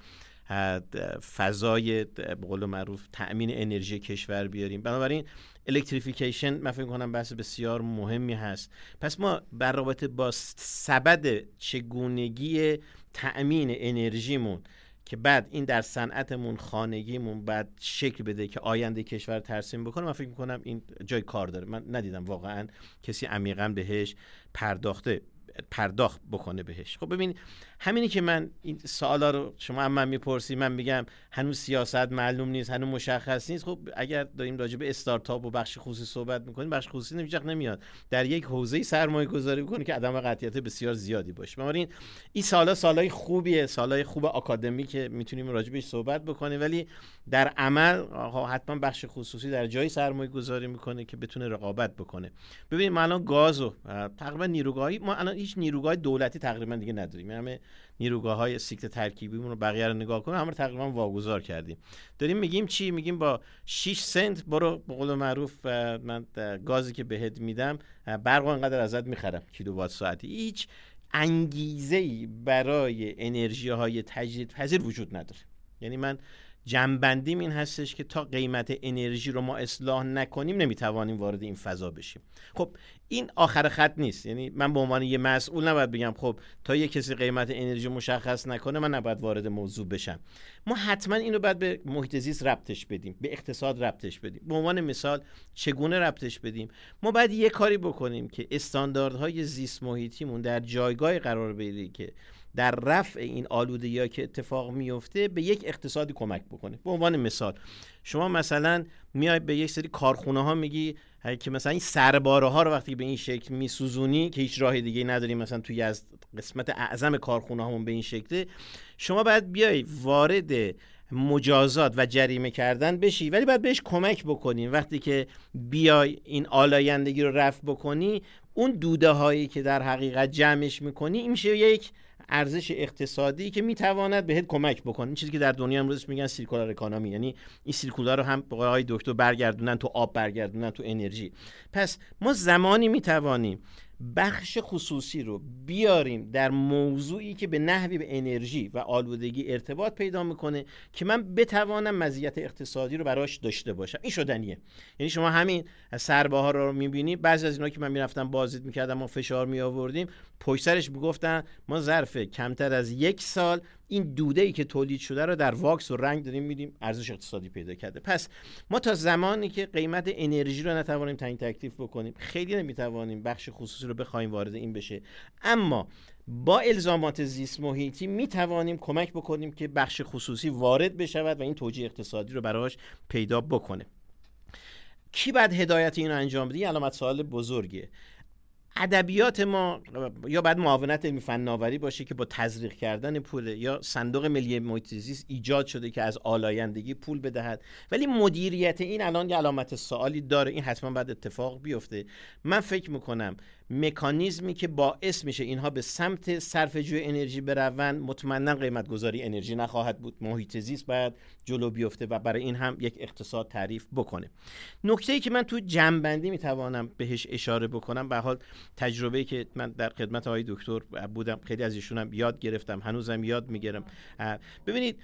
فضای به قول معروف تأمین انرژی کشور بیاریم. بنابراین الکتریفیکیشن من فکر کنم بحث بسیار مهمی هست. پس ما بر رابطه با سبد چگونگی تأمین انرژیمون که بعد این در صنعتمون خانگیمون بعد شکل بده که آینده کشور ترسیم بکنه من فکر می‌کنم این جای کار داره. من ندیدم واقعا کسی عمیقا بهش پرداخته پرداخت بکنه بهش. خب ببین همینی که من این سوالا رو شما هم من می‌پرسی من میگم هنوز سیاست معلوم نیست هنوز مشخص نیست. خب اگر داریم راجع به استارتاپ و بخش خصوصی صحبت می‌کنیم بخش خصوصی نمیجاق نمیاد. در یک حوزه سرمایه گذاری کنه که عدم قطعیت بسیار زیادی باشه. بنابراین این سالا سالای خوبیه سالای خوب آکادمی که می‌تونیم راجع بهش صحبت بکنیم. ولی در عمل حتما بخش خصوصی در جای سرمایه گذاری می‌کنه که بتونه رقابت بکنه. ببینید ما الان گاز و تقریبا نیروگاهی ما الان هیچ نیروگاه دولتی تقریبا دیگه نداریم. همه نیروگاه های سیکت ترکیبیمون رو بقیه رو نگاه کنیم همه تقریبا واگذار کردیم. داریم میگیم چی؟ میگیم با 6 سنت برو به قول معروف من گازی که بهت میدم برق انقدر ازت می‌خرم کیلووات ساعتی. هیچ انگیزه ای برای انرژی های تجدید پذیر وجود نداره. یعنی من جنبندیم این هستش که تا قیمت انرژی رو ما اصلاح نکنیم نمی‌توانیم وارد این فضا بشیم. خب این آخر خط نیست. یعنی من به عنوان یه مسئول نباید بگم خب تا یه کسی قیمت انرژی مشخص نکنه من نباید وارد موضوع بشم. ما حتما اینو باید به محیط زیست ربطش بدیم به اقتصاد ربطش بدیم. به عنوان مثال چگونه ربطش بدیم؟ ما باید یه کاری بکنیم که استانداردهای زیست محیطیمون در جایگاه قرار بگیره که در رفع این آلودگی که اتفاق میفته به یک اقتصادی کمک بکنه. به عنوان مثال شما مثلا میای به یک سری کارخونه ها میگی که مثلا این سرباره ها رو وقتی به این شکل میسوزونی که هیچ راه دیگه نداریم مثلا توی از قسمت اعظم کارخونه همون به این شکله شما باید بیای وارد مجازات و جریمه کردن بشی ولی باید بهش کمک بکنی. وقتی که بیای این آلایندگی رو رفع بکنی اون دوده هایی که در حقیقت جمعش می‌کنی این میشه یک ارزش اقتصادی که می‌تواند بهت کمک بکنه. این چیزی که در دنیا امروزش میگن سیرکولار اکانومی یعنی این سیرکولار رو هم به دکتر برگردونن تو آب برگردونن تو انرژی. پس ما زمانی می‌توانیم بخش خصوصی رو بیاریم در موضوعی که به نحوی به انرژی و آلودگی ارتباط پیدا می‌کنه که من بتوانم مزیت اقتصادی رو براش داشته باشم. این شدنیه. یعنی شما همین سرباها رو می‌بینی. بعضی از اینا که من می‌رفتم بازدید می‌کردم ما فشار می آوردیم پشت سرش می‌گفتن ما ظرف کمتر از یک سال این دوده ای که تولید شده رو در واکس و رنگ داریم میدیم ارزش اقتصادی پیدا کرده. پس ما تا زمانی که قیمت انرژی رو نتوانیم تعیین تکلیف بکنیم خیلی نمی‌توانیم بخش خصوصی رو بخوایم وارد این بشه. اما با الزامات زیست محیطی می توانیم کمک بکنیم که بخش خصوصی وارد بشود و این توجیه اقتصادی رو براش پیدا بکنه. کی بعد هدایت اینو انجام بده؟ علامت سوال بزرگیه. ادبیات ما یا بعد معاونت علمی فناوری باشه که با تزریق کردن پول یا صندوق ملی محیط ایجاد شده که از آلایندگی پول بدهد. ولی مدیریت این الان یه علامت سوالی داره. این حتما بعد اتفاق بیفته. من فکر می‌کنم مکانیزمی که باعث میشه اینها به سمت صرف جوی انرژی بروند مطمئنا قیمت گذاری انرژی نخواهد بود. محیط زیست باید جلو بیفته و برای این هم یک اقتصاد تعریف بکنه. نکته ای که من تو جنبندی می‌توانم بهش اشاره بکنم به حال تجربه که من در خدمت آقای دکتر بودم خیلی از ایشونم یاد گرفتم هنوزم یاد می‌گیرم. ببینید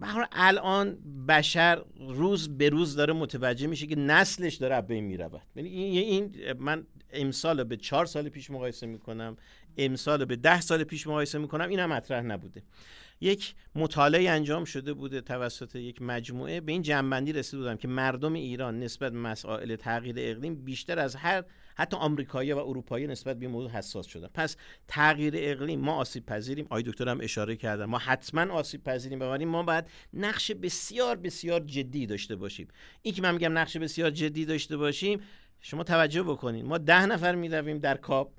به الان بشر روز به روز داره متوجه میشه که نسلش داره از بین می‌رود. یعنی این من امسال به چهار سال پیش مقایسه می‌کنم. امسال به ده سال پیش مقایسه می‌کنم. این هم مطرح نبوده. یک مطالعه انجام شده بوده توسط یک مجموعه. به این جنبندی رسیده بودم که مردم ایران نسبت مسائل تغییر اقلیم بیشتر از هر حتی آمریکایی و اروپایی نسبت به موضوع حساس شدن. پس تغییر اقلیم ما آسیب پذیریم. دکتر هم اشاره کردن. ما حتما آسیب پذیریم. بنابراین ما باید نقش بسیار بسیار جدی داشته باشیم. این که من میگم نقش بسیار جدی داشته باشیم شما توجه بکنید ما ده نفر می‌رویم در کاپ.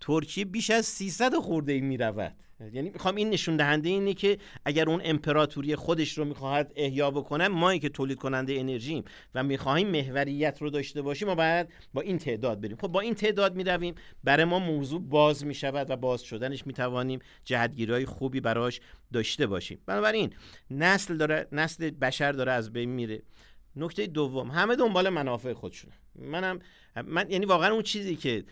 ترکیه بیش از 300 خورده ای می‌رود. یعنی می‌خوام این نشون دهنده اینه که اگر اون امپراتوری خودش رو می‌خواهد احیا بکنه ما که تولید کننده انرژیم و می‌خواهیم محوریت رو داشته باشیم ما باید با این تعداد بریم. خب با این تعداد می‌رویم برای ما موضوع باز می‌شود و باز شدنش می‌توانیم جهتگیری خوبی براش داشته باشیم. بنابراین نسل داره نسل بشر داره از بین میره. نکته دوم همه دنبال منافع خودشونه. منم من یعنی واقعا اون چیزی که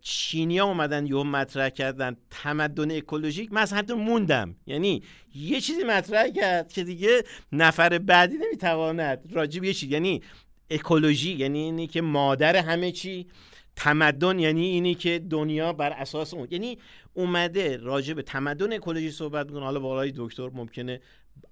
چینیا اومدن یه مطرح کردن تمدن اکولوژیک من اصلا موندم. یعنی یه چیزی مطرح کرد که دیگه نفر بعدی نمی‌تواند راجب یه چیز یعنی اکولوژی یعنی اینی که مادر همه چی تمدن یعنی اینی که دنیا بر اساس اون. یعنی اومده راجع به تمدن اکولوژی صحبت می‌کنه. حالا بالای دکتر ممکنه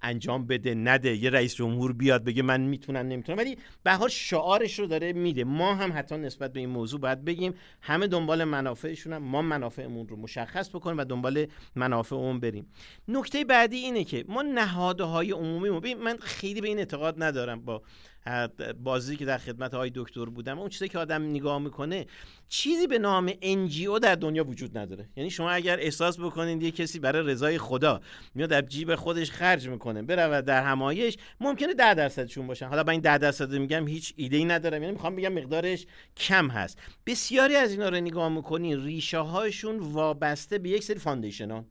انجام بده نده. یه رئیس جمهور بیاد بگه من می‌تونم نمی‌تونم. ولی به حال شعارش رو داره میده. ما هم حتی نسبت به این موضوع باید بگیم همه دنبال منافعشون هم ما منافعمون رو مشخص بکنیم و دنبال منافع اون بریم. نکته بعدی اینه که ما نهادهای عمومی من خیلی به این اعتقاد ندارم با بازی که در خدمت های دکتر بودم اون چیزی که آدم نگاه می‌کنه چیزی به نام NGO در دنیا وجود نداره. یعنی شما اگر احساس بکنید یه کسی برای رضای خدا میاد در جیب خودش خرج می‌کنه برود در همایش ممکنه 10 درصدشون باشن. حالا با این 10 درصد میگم هیچ ایده ای ندارم. یعنی می‌خوام بگم مقدارش کم هست. بسیاری از اینا رو نگاه می‌کنین ریشه هاشون وابسته به یک سری foundation ها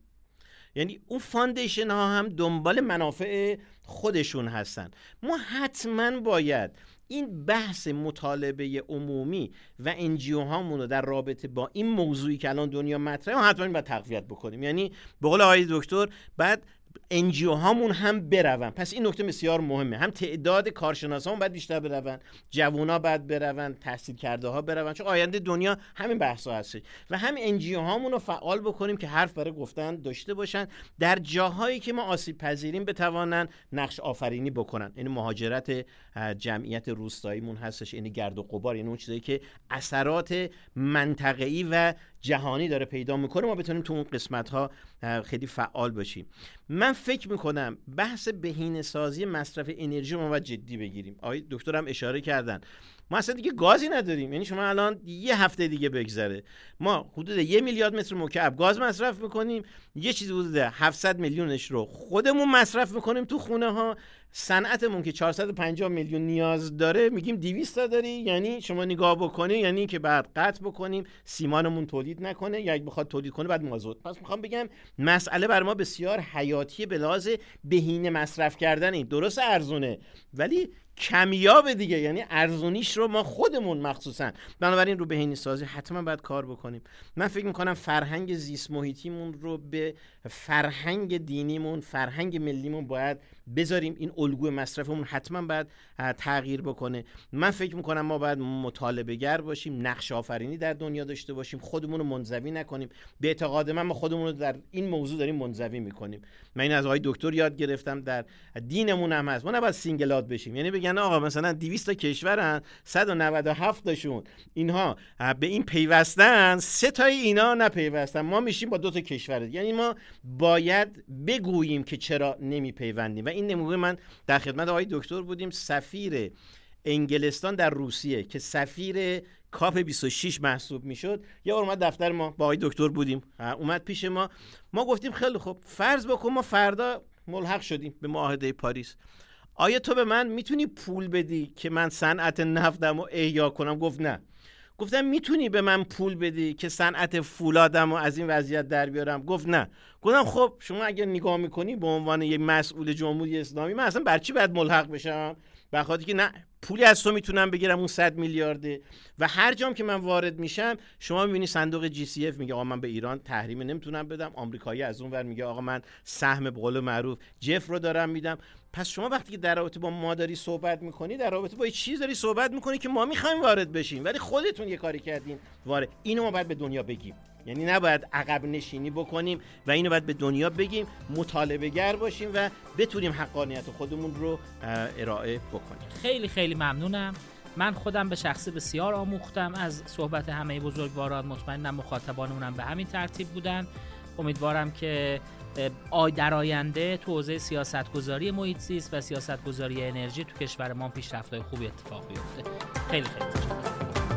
یعنی اون foundation ها هم دنبال منافع خودشون هستن. ما حتما باید این بحث مطالبه عمومی و NGO هامون رو در رابطه با این موضوعی که الان دنیا مطرحه حتما باید تقویت بکنیم. یعنی به قول آقای دکتر بعد NGO هامون هم برون پس این نکته بسیار مهمه. هم تعداد کارشناسان باید بیشتر برون جوونا باید برون تحصیل کرده ها برون چون آینده دنیا همین بحث ها هست و هم انجیو هامون رو فعال بکنیم که حرف برای گفتن داشته باشن. در جاهایی که ما آسیب پذیریم بتوانن نقش آفرینی بکنن. این مهاجرت جمعیت روستاییمون هستش. این گرد و غبار. یعنی اون چیزایی که اثرات منطقه‌ای و جهانی داره پیدا می‌کنه ما بتونیم تو اون قسمت ها خیلی فعال باشیم. من فکر می‌کنم بحث بهینه سازی مصرف انرژی ما باید جدی بگیریم. آقای دکترم اشاره کردن. ما اصلا دیگه گازی نداریم. یعنی شما الان یه هفته دیگه بگذره. ما حدود یه میلیارد متر مکعب گاز مصرف می‌کنیم. یه چیزی حدود 700 میلیونش رو خودمون مصرف می‌کنیم تو خونه ها صنعتمون که 450 میلیون نیاز داره میگیم 200 تا داری. یعنی شما نگاه بکنی یعنی که بعد قطع بکنیم. سیمانمون تولید نکنه. یا اگه بخواد تولید کنه بعد مازوت. پس می‌خوام بگم مسئله بر ما بسیار حیاتی به لحاظ بهینه مصرف کردن درست ارزونه. ولی کمیاب دیگه یعنی ارزونیش رو ما خودمون مخصوصا. بنابراین رو بهینی سازی حتما باید کار بکنیم. من فکر می‌کنم فرهنگ زیست محیطیمون رو به فرهنگ دینیمون فرهنگ ملیمون باید بذاریم این الگوی مصرفمون حتما باید تغییر بکنه. من فکر می‌کنم ما باید مطالبه گر باشیم نقش آفرینی در دنیا داشته باشیم خودمون رو منزوی نکنیم. به اعتقاد من ما خودمون رو در این موضوع داریم منزوی می‌کنیم. من این از آقای دکتر یاد گرفتم در دینمون هم هست. ما نباید single out بشیم. یعنی بگن آقا مثلا 200 تا کشورن 197 تاشون. اینها به این پیوستن سه تای اینا نپیوستن. ما میشیم با دو تا کشور. یعنی ما باید بگوییم که چرا نمیپیوندیم. این نمونه من در خدمت آقای دکتر بودیم. سفیر انگلستان در روسیه که سفیر COP 26 محسوب می‌شد. یا اومد دفتر ما با آقای دکتر بودیم. اومد پیش ما. ما گفتیم خیلی خوب فرض بکن ما فردا ملحق شدیم به معاهده پاریس. آیا تو به من می‌تونی پول بدی که من صنعت نفتم رو احیا کنم؟ گفت نه. گفتم می‌تونی به من پول بدی که صنعت فولادم و از این وضعیت در بیارم؟ گفت نه. گفتم خب شما اگر نگاه می‌کنی به عنوان یک مسئول جمهوری اسلامی من اصلا بر چی باید ملحق بشم؟ بخاطر که نه پولی از تو می‌تونم بگیرم اون 100 میلیارده. و هر جام که من وارد میشم شما می‌بینی صندوق جی سی اف میگه آقا من به ایران تحریم نمی‌تونم بدم. آمریکایی از اون ور میگه آقا من سهم به معروف جف رو دارم میدم. پس شما وقتی که در رابطه با ما داری صحبت می‌کنی در رابطه با چیز داری صحبت می‌کنی که ما می‌خوایم وارد بشیم ولی خودتون یه کاری کردین. وارد اینو ما باید به دنیا بگیم. یعنی نباید عقب نشینی بکنیم و اینو باید به دنیا بگیم مطالبه گر باشیم و بتونیم حقانیت خودمون رو ارائه بکنیم. خیلی خیلی ممنونم. من خودم به شخصی بسیار آموختم از صحبت همه بزرگواران. مطمئنم مخاطبانمونم به همین ترتیب بودن. امیدوارم که در آینده تو حوزه سیاست گذاری محیط زیست و سیاست گذاری انرژی تو کشور ما پیشرفت‌های خوبی اتفاق بیفته. خیلی خیلی